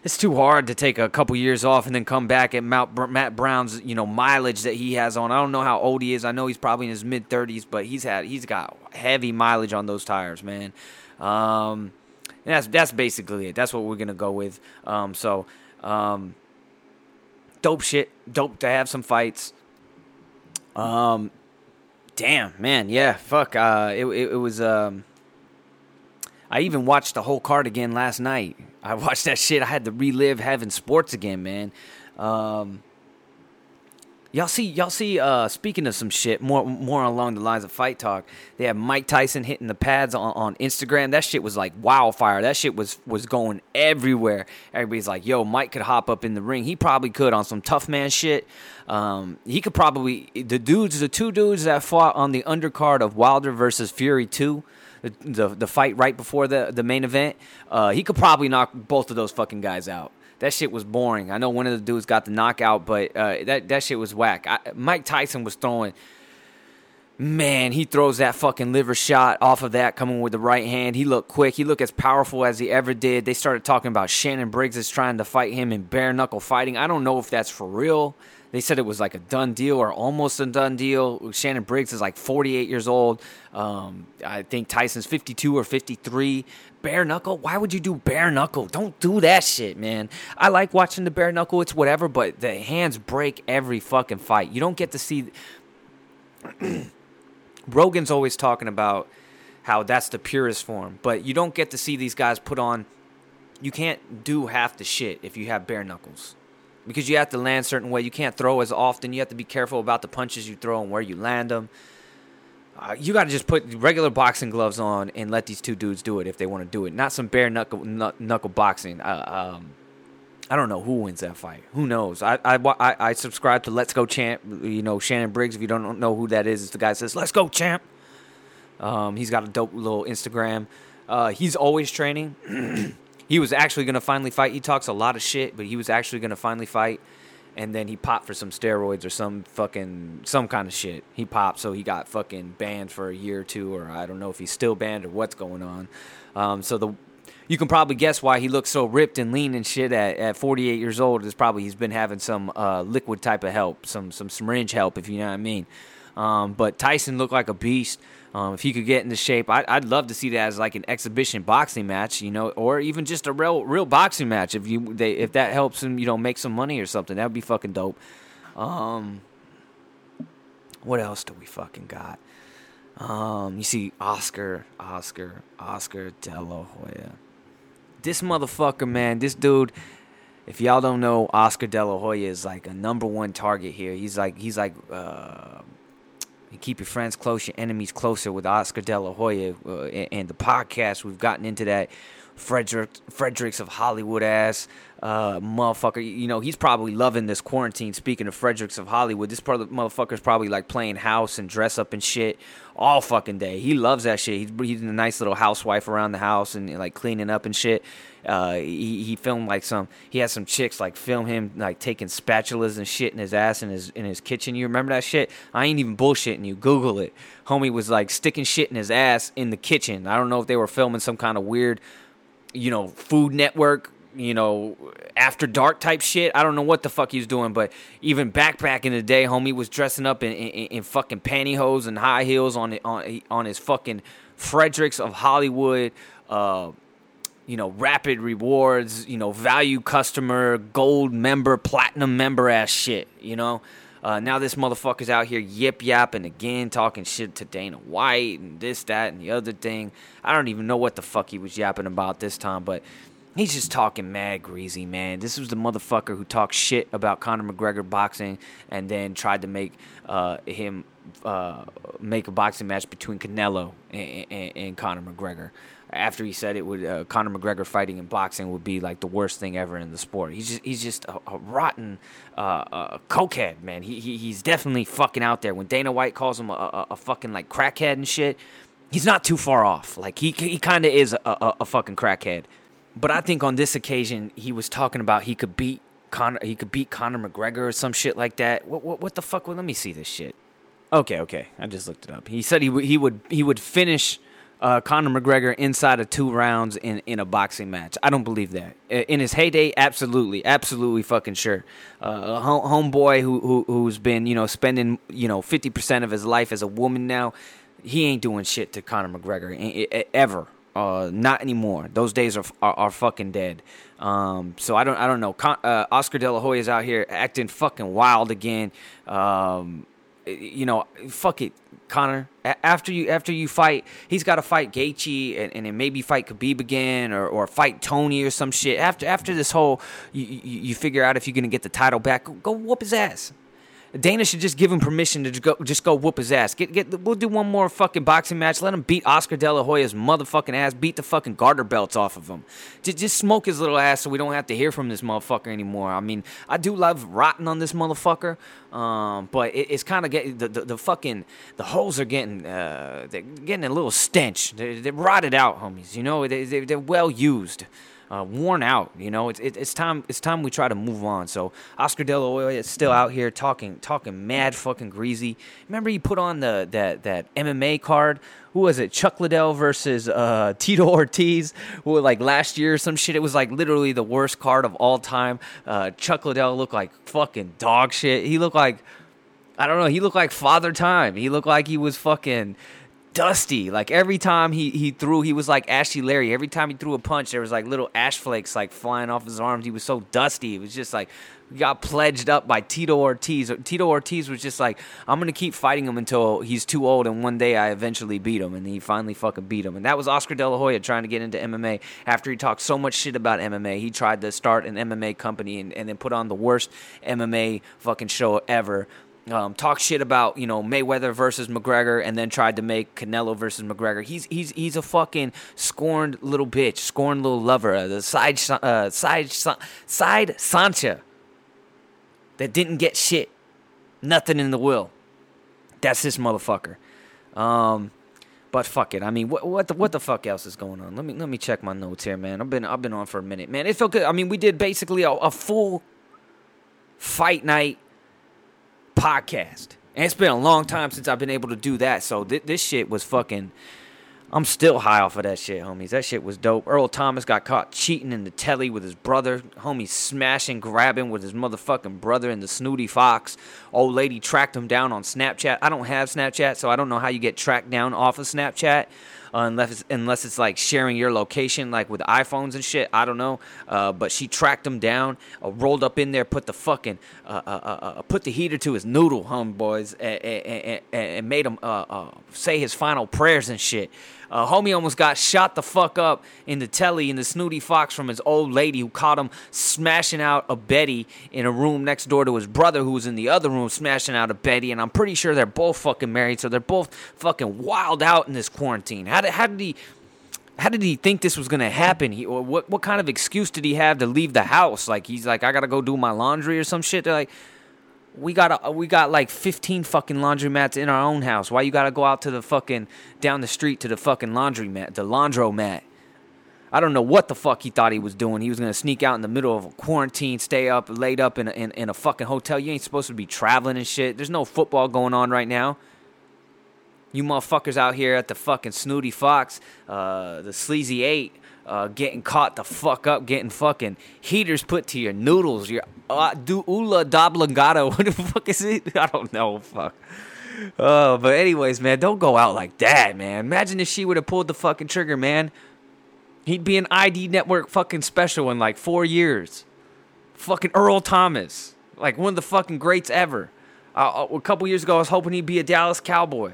it's too hard to take a couple years off and then come back at Mount, Matt Brown's you know mileage that he has on. I don't know how old he is. I know he's probably in his mid 30s, but he's had he's got heavy mileage on those tires, man. Um, and that's that's basically it. That's what we're gonna go with. Um, so um, dope shit. Dope to have some fights. Um, damn man, yeah, fuck. Uh, it it, it was um. I even watched the whole card again last night. I watched that shit. I had to relive having sports again, man. Um, y'all see, y'all see. Uh, speaking of some shit, more more along the lines of fight talk, they have Mike Tyson hitting the pads on, on Instagram. That shit was like wildfire. That shit was was going everywhere. Everybody's like, "Yo, Mike could hop up in the ring. He probably could on some tough man shit. Um, he could probably the dudes, the two dudes that fought on the undercard of Wilder versus Fury two." The, the, fight right before the, the main event, uh, he could probably knock both of those fucking guys out. That shit was boring. I know one of the dudes got the knockout, but uh, that that shit was whack. I, Mike Tyson was throwing. Man, he throws that fucking liver shot off of that coming with the right hand. He looked quick. He looked as powerful as he ever did. They started talking about Shannon Briggs is trying to fight him in bare knuckle fighting. I don't know if that's for real. They said it was like a done deal or almost a done deal. Shannon Briggs is like 48 years old. Um, I think Tyson's 52 or 53. Bare knuckle? Why would you do bare knuckle? Don't do that shit, man. I like watching the bare knuckle. It's whatever, but the hands break every fucking fight. You don't get to see. *clears throat* Rogan's always talking about how that's the purest form, but you don't get to see these guys put on. You can't do half the shit if you have bare knuckles because you have to land certain way. You can't throw as often. You have to be careful about the punches you throw and where you land them. Uh, you got to just put regular boxing gloves on and let these two dudes do it if they want to do it. Not some bare knuckle knuckle boxing. Uh, um, I don't know who wins that fight. Who knows? I, I, I, I subscribe to Let's Go Champ. You know Shannon Briggs. If you don't know who that is, it's the guy that says Let's Go Champ. Um, he's got a dope little Instagram. Uh, he's always training. *clears throat* he was actually gonna finally fight. He talks a lot of shit, but he was actually gonna finally fight, and then he popped for some steroids or some fucking some kind of shit. He popped, so he got fucking banned for a year or two, or I don't know if he's still banned or what's going on. Um, so the you can probably guess why he looks so ripped and lean and shit at, at 48 years old. Is probably he's been having some uh, liquid type of help, some some syringe help, if you know what I mean. Um, but Tyson looked like a beast. Um, if he could get into shape, I'd, I'd love to see that as like an exhibition boxing match, you know, or even just a real real boxing match. If you they if that helps him, you know, make some money or something, that would be fucking dope. Um, what else do we fucking got? Um, you see Oscar, Oscar, Oscar De La Hoya. This motherfucker, man, this dude. If y'all don't know, Oscar De La Hoya is like a number one target here. He's like he's like uh, keep your friends close, your enemies closer with Oscar De La Hoya. Uh, and, and, the podcast, we've gotten into that. Frederick Fredericks of Hollywood ass uh, motherfucker. You know, he's probably loving this quarantine. Speaking of Fredericks of Hollywood, this the motherfucker's probably like playing house and dress up and shit all fucking day. He loves that shit. He's, he's a nice little housewife around the house and like cleaning up and shit. Uh, he, he filmed like some. He had some chicks like film him like taking spatulas and shit in his ass in his in his kitchen. You remember that shit? I ain't even bullshitting you. Google it. Homie was like sticking shit in his ass in the kitchen. I don't know if they were filming some kind of weird, you know, Food Network you know, after dark type shit. I don't know what the fuck he was doing, but even back back in the day, homie was dressing up in, in, in fucking pantyhose and high heels on on on his fucking Fredericks of Hollywood. Uh, you know, rapid rewards, you know, value customer, gold member, platinum member ass shit, you know. Uh, now this motherfucker's out here yip yapping again, talking shit to Dana White and this, that, and the other thing. I don't even know what the fuck he was yapping about this time, but he's just talking mad greasy, man. This was the motherfucker who talked shit about Conor McGregor boxing and then tried to make uh, him uh, make a boxing match between Canelo and, and, and Conor McGregor after he said it would uh, Conor McGregor fighting in boxing would be like the worst thing ever in the sport. He's just he's just a, a rotten uh, uh, cokehead, man. He, he he's definitely fucking out there. When Dana White calls him a, a, a fucking like crackhead and shit, he's not too far off. Like he he kind of is a, a, a fucking crackhead. But I think on this occasion he was talking about he could beat Conor he could beat Conor McGregor or some shit like that. What what, what the fuck? Well, let me see this shit. Okay, okay. I just looked it up. He said he would he would he would finish uh, Conor McGregor inside of two rounds in, in a boxing match. I don't believe that. In his heyday, absolutely, absolutely fucking sure. Uh, a homeboy who, who who's been you know spending you know fifty percent of his life as a woman now, he ain't doing shit to Conor McGregor ever. Uh, not anymore. Those days are are, are fucking dead. Um, so I don't I don't know. Con- uh, Oscar De La Hoya is out here acting fucking wild again. Um, you know, fuck it, Conor. After you after you fight, he's got to fight Gaethje and, and then maybe fight Khabib again or, or fight Tony or some shit. After after this whole, you, you, you figure out if you're gonna get the title back. Go whoop his ass. Dana should just give him permission to just go, just go whoop his ass. Get, get, we'll do one more fucking boxing match. Let him beat Oscar De La Hoya's motherfucking ass. Beat the fucking garter belts off of him. Just, just smoke his little ass so we don't have to hear from this motherfucker anymore. I mean, I do love rotting on this motherfucker, um, but it, it's kind of getting the, the, the, fucking the holes are getting uh, they're getting a little stench. They're, they're rotted out, homies. You know, they, they, they're well used. Uh, worn out. You know, it's it, it's time it's time we try to move on. So Oscar De La Hoya is still out here talking talking mad fucking greasy. Remember he put on the that that MMA card. Who was it? Chuck Liddell versus uh, *laughs* Tito Ortiz. Who like last year or some shit. It was like literally the worst card of all time. Uh, Chuck Liddell looked like fucking dog shit. He looked like I don't know. He looked like Father Time. He looked like he was fucking dusty. Like every time he, he threw, he was like Ashy Larry. Every time he threw a punch, there was like little ash flakes like flying off his arms. He was so dusty. It was just like got pledged up by Tito Ortiz. Tito Ortiz was just like, I'm gonna keep fighting him until he's too old, and one day I eventually beat him, and he finally fucking beat him. And that was Oscar De La Hoya trying to get into MMA after he talked so much shit about MMA. He tried to start an MMA company and, and then put on the worst MMA fucking show ever um, talk shit about you know Mayweather versus McGregor, and then tried to make Canelo versus McGregor. He's he's he's a fucking scorned little bitch, scorned little lover, uh, the side uh, side side Sancha that didn't get shit, nothing in the will. That's this motherfucker. Um, but fuck it. I mean, what what the what the fuck else is going on? Let me let me check my notes here, man. I've been I've been on for a minute, man. It felt good. I mean, we did basically a, a full fight night podcast. And it's been a long time since I've been able to do that. So th- this shit was fucking. I'm still high off of that shit, homies. That shit was dope. Earl Thomas got caught cheating in the telly with his brother. Homie smashing, grabbing with his motherfucking brother in the snooty fox. Old lady tracked him down on Snapchat. I don't have Snapchat, so I don't know how you get tracked down off of Snapchat unless it's, unless it's like sharing your location, like with iPhones and shit. I don't know. Uh, but she tracked him down, uh, rolled up in there, put the fucking uh, uh, uh, put the heater to his noodle, homeboys, and, and, and made him say his final prayers and shit. Uh, homie almost got shot the fuck up in the telly in the snooty fox from his old lady who caught him smashing out a Betty in a room next door to his brother who was in the other room smashing out a Betty. And I'm pretty sure they're both fucking married, so they're both fucking wild out in this quarantine. How did, how did he. How did he think this was gonna happen? He, or what what kind of excuse did he have to leave the house? Like he's like, I gotta go do my laundry or some shit. They're like, we got a, we got like 15 fucking laundromats in our own house. Why you got to go out to the fucking down the street to the fucking laundromat, the laundromat? I don't know what the fuck he thought he was doing. He was gonna sneak out in the middle of a quarantine, stay up, laid up in a, in, in a fucking hotel. You ain't supposed to be traveling and shit. There's no football going on right now. You motherfuckers out here at the fucking Snooty Fox, uh, the Sleazy Eight, uh, getting caught the fuck up, getting fucking heaters put to your noodles, your uh, do ula doblongado. *laughs* What the fuck is it? I don't know. Fuck. Oh, but anyways, man, don't go out like that, man. Imagine if she would have pulled the fucking trigger, man. He'd be an ID network fucking special in like four years. Fucking Earl Thomas, like one of the fucking greats ever. Uh, a couple years ago, I was hoping he'd be a Dallas Cowboy.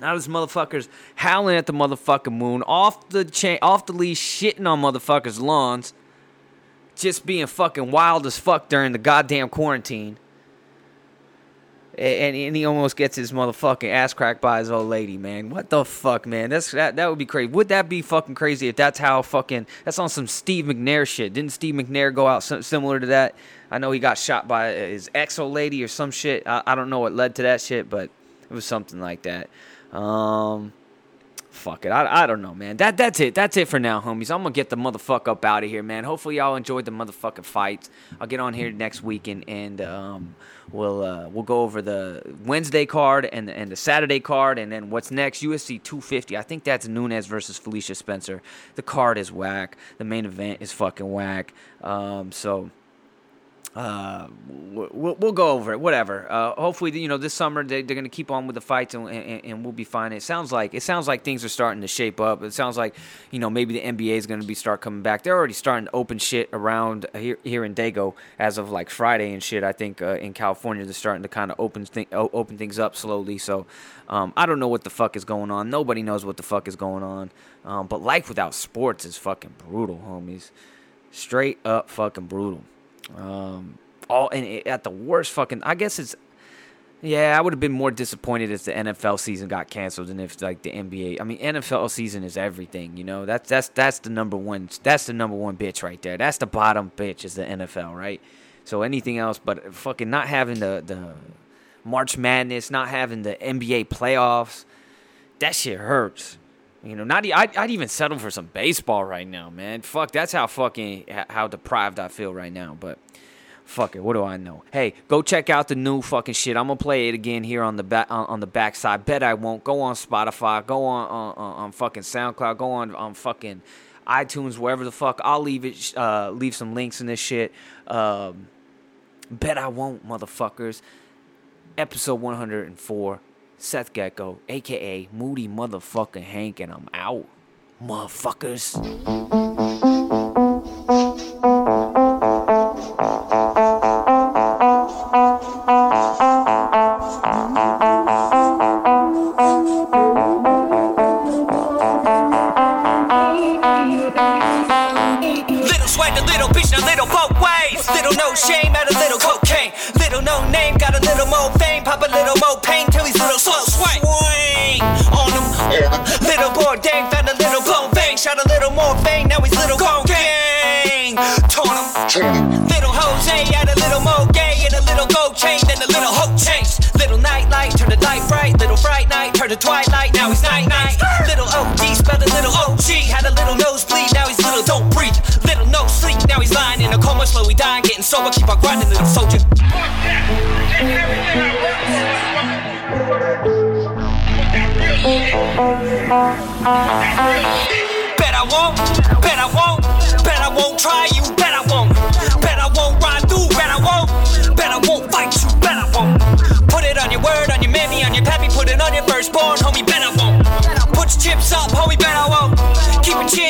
Now this motherfucker's howling at the motherfucking moon, off the chain, off the leash, shitting on motherfuckers' lawns, just being fucking wild as fuck during the goddamn quarantine. And, and he almost gets his motherfucking ass cracked by his old lady, man. What the fuck, man? That's that that would be crazy. Would that be fucking crazy if that's how fucking that's on some Steve McNair shit? Didn't Steve McNair go out similar to that? I know he got shot by his ex old lady or some shit. I, I don't know what led to that shit, but it was something like that. Um, fuck it. I, I don't know, man. That that's it. That's it for now, homies. I'm gonna get the motherfucker up out of here, man. Hopefully y'all enjoyed the motherfucking fights. I'll get on here next week and, and um we'll uh, we'll go over the Wednesday card and and the Saturday card and then what's next UFC 250. I think that's Nunes versus Felicia Spencer. The card is whack. The main event is fucking whack. Um, so uh, we'll, we'll go over it. Whatever. Uh, hopefully, you know, this summer they, they're going to keep on with the fights and, and, and, we'll be fine. It sounds like it sounds like things are starting to shape up. It sounds like you know maybe the NBA is going to be start coming back. They're already starting to open shit around here here in Dago as of like Friday and shit. I think uh, in California they're starting to kind of open th- open things up slowly. So um, I don't know what the fuck is going on. Nobody knows what the fuck is going on. Um, but life without sports is fucking brutal, homies. Straight up fucking brutal. Um, all and at the worst fucking. I guess it's. Yeah, I would have been more disappointed if the NFL season got canceled than if like the NBA. I mean, NFL season is everything. You know, that's that's that's the number one. That's the number one bitch right there. That's the bottom bitch is the NFL, right? So anything else, but fucking not having the the March Madness, not having the NBA playoffs, that shit hurts. You know, not I'd, I'd even settle for some baseball right now, man. Fuck, that's how fucking how deprived I feel right now. But fuck it, what do I know? Hey, go check out the new fucking shit. I'm gonna play it again here on the back on, on the backside. Bet I won't. Go on Spotify. Go on on, on, on fucking SoundCloud. Go on on fucking iTunes, wherever the fuck. I'll leave it. Uh, leave some links in this shit. Um, bet I won't, motherfuckers. Episode 104. Seth Gecko, aka Moody Motherfucking Hank, and I'm out. Motherfuckers.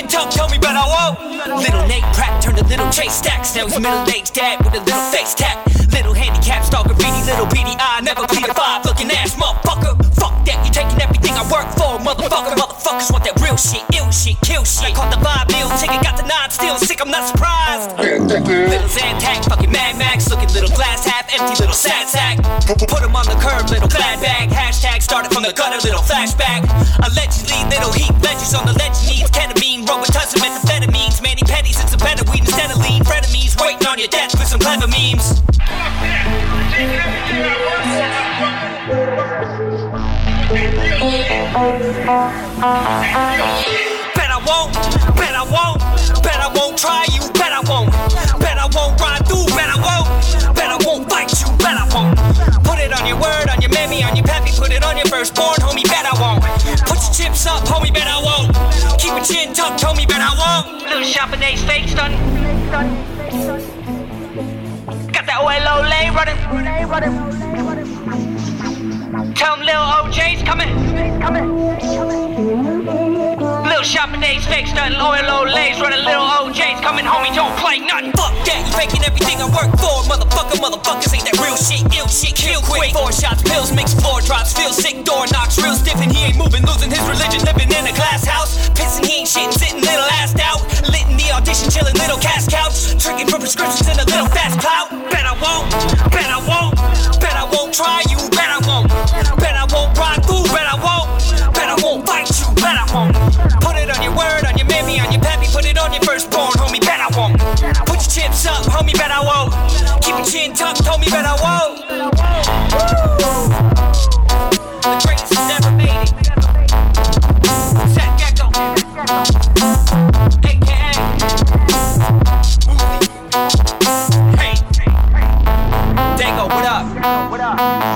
Your chin tucked, homie, bet I won't. Little Nate Pratt turned to little Chase Stacks, now he's middle-aged dad with a little face tap. Little handicap star graffiti, little beady eye, never plead a five, looking ass motherfucker. Fuck that, you taking everything I work for, motherfucker. Motherfuckers want that real shit, ill shit, kill shit. I caught the vibe, meal ticket, got the nine, still sick, I'm not surprised. Little Zantac, fucking Mad Max, looking little glass half empty, little sad sack. Put him on the curb, little glad bag. Hashtag started from the gutter, little flashback. Allegedly, little heat legends on the legend needs tons of methamphetamines. Manny Petties, it's a better weed instead of lean. Frenemies waiting on your desk with some clever memes. Bet I won't, bet I won't, bet I won't try you, bet I won't, bet I won't ride through, bet I won't, bet I won't fight you, bet I won't. Put it on your word, on your mammy, on your pappy, put it on your firstborn, homie, bet I won't. Put your chips up, homie, bet I won't. Keep chin tucked, me bet I won't. Little Champagne's fake stun. Got that OLO lay running. Tell him Lil OJ's coming. Little Champagne's fake stun, OLO lays running. Little OJ's coming, homie, don't play nothing. Fuck that, you faking everything I work for. Motherfucker, motherfuckers ain't that real shit, ill shit, kill quick. Four shots, pills, mix floor drops, feel sick, door knocks, real stiff, and he ain't moving, losing his religion, living in a glass house. Pissing, he ain't shitting, sitting little assed out. Lit in the audition, chilling, little cast couch. Tricking for prescriptions in a little fast clout. Bet I won't, bet I won't, bet I won't try you, bet I won't. Bet I won't ride through, bet I won't. Bet I won't fight you, bet I won't. Put it on your word, on your mammy, on your pappy, put it on your firstborn, homie, bet I won't. Put your chips up, homie, bet I won't. Keep your chin tucked, homie, bet I won't. abraço.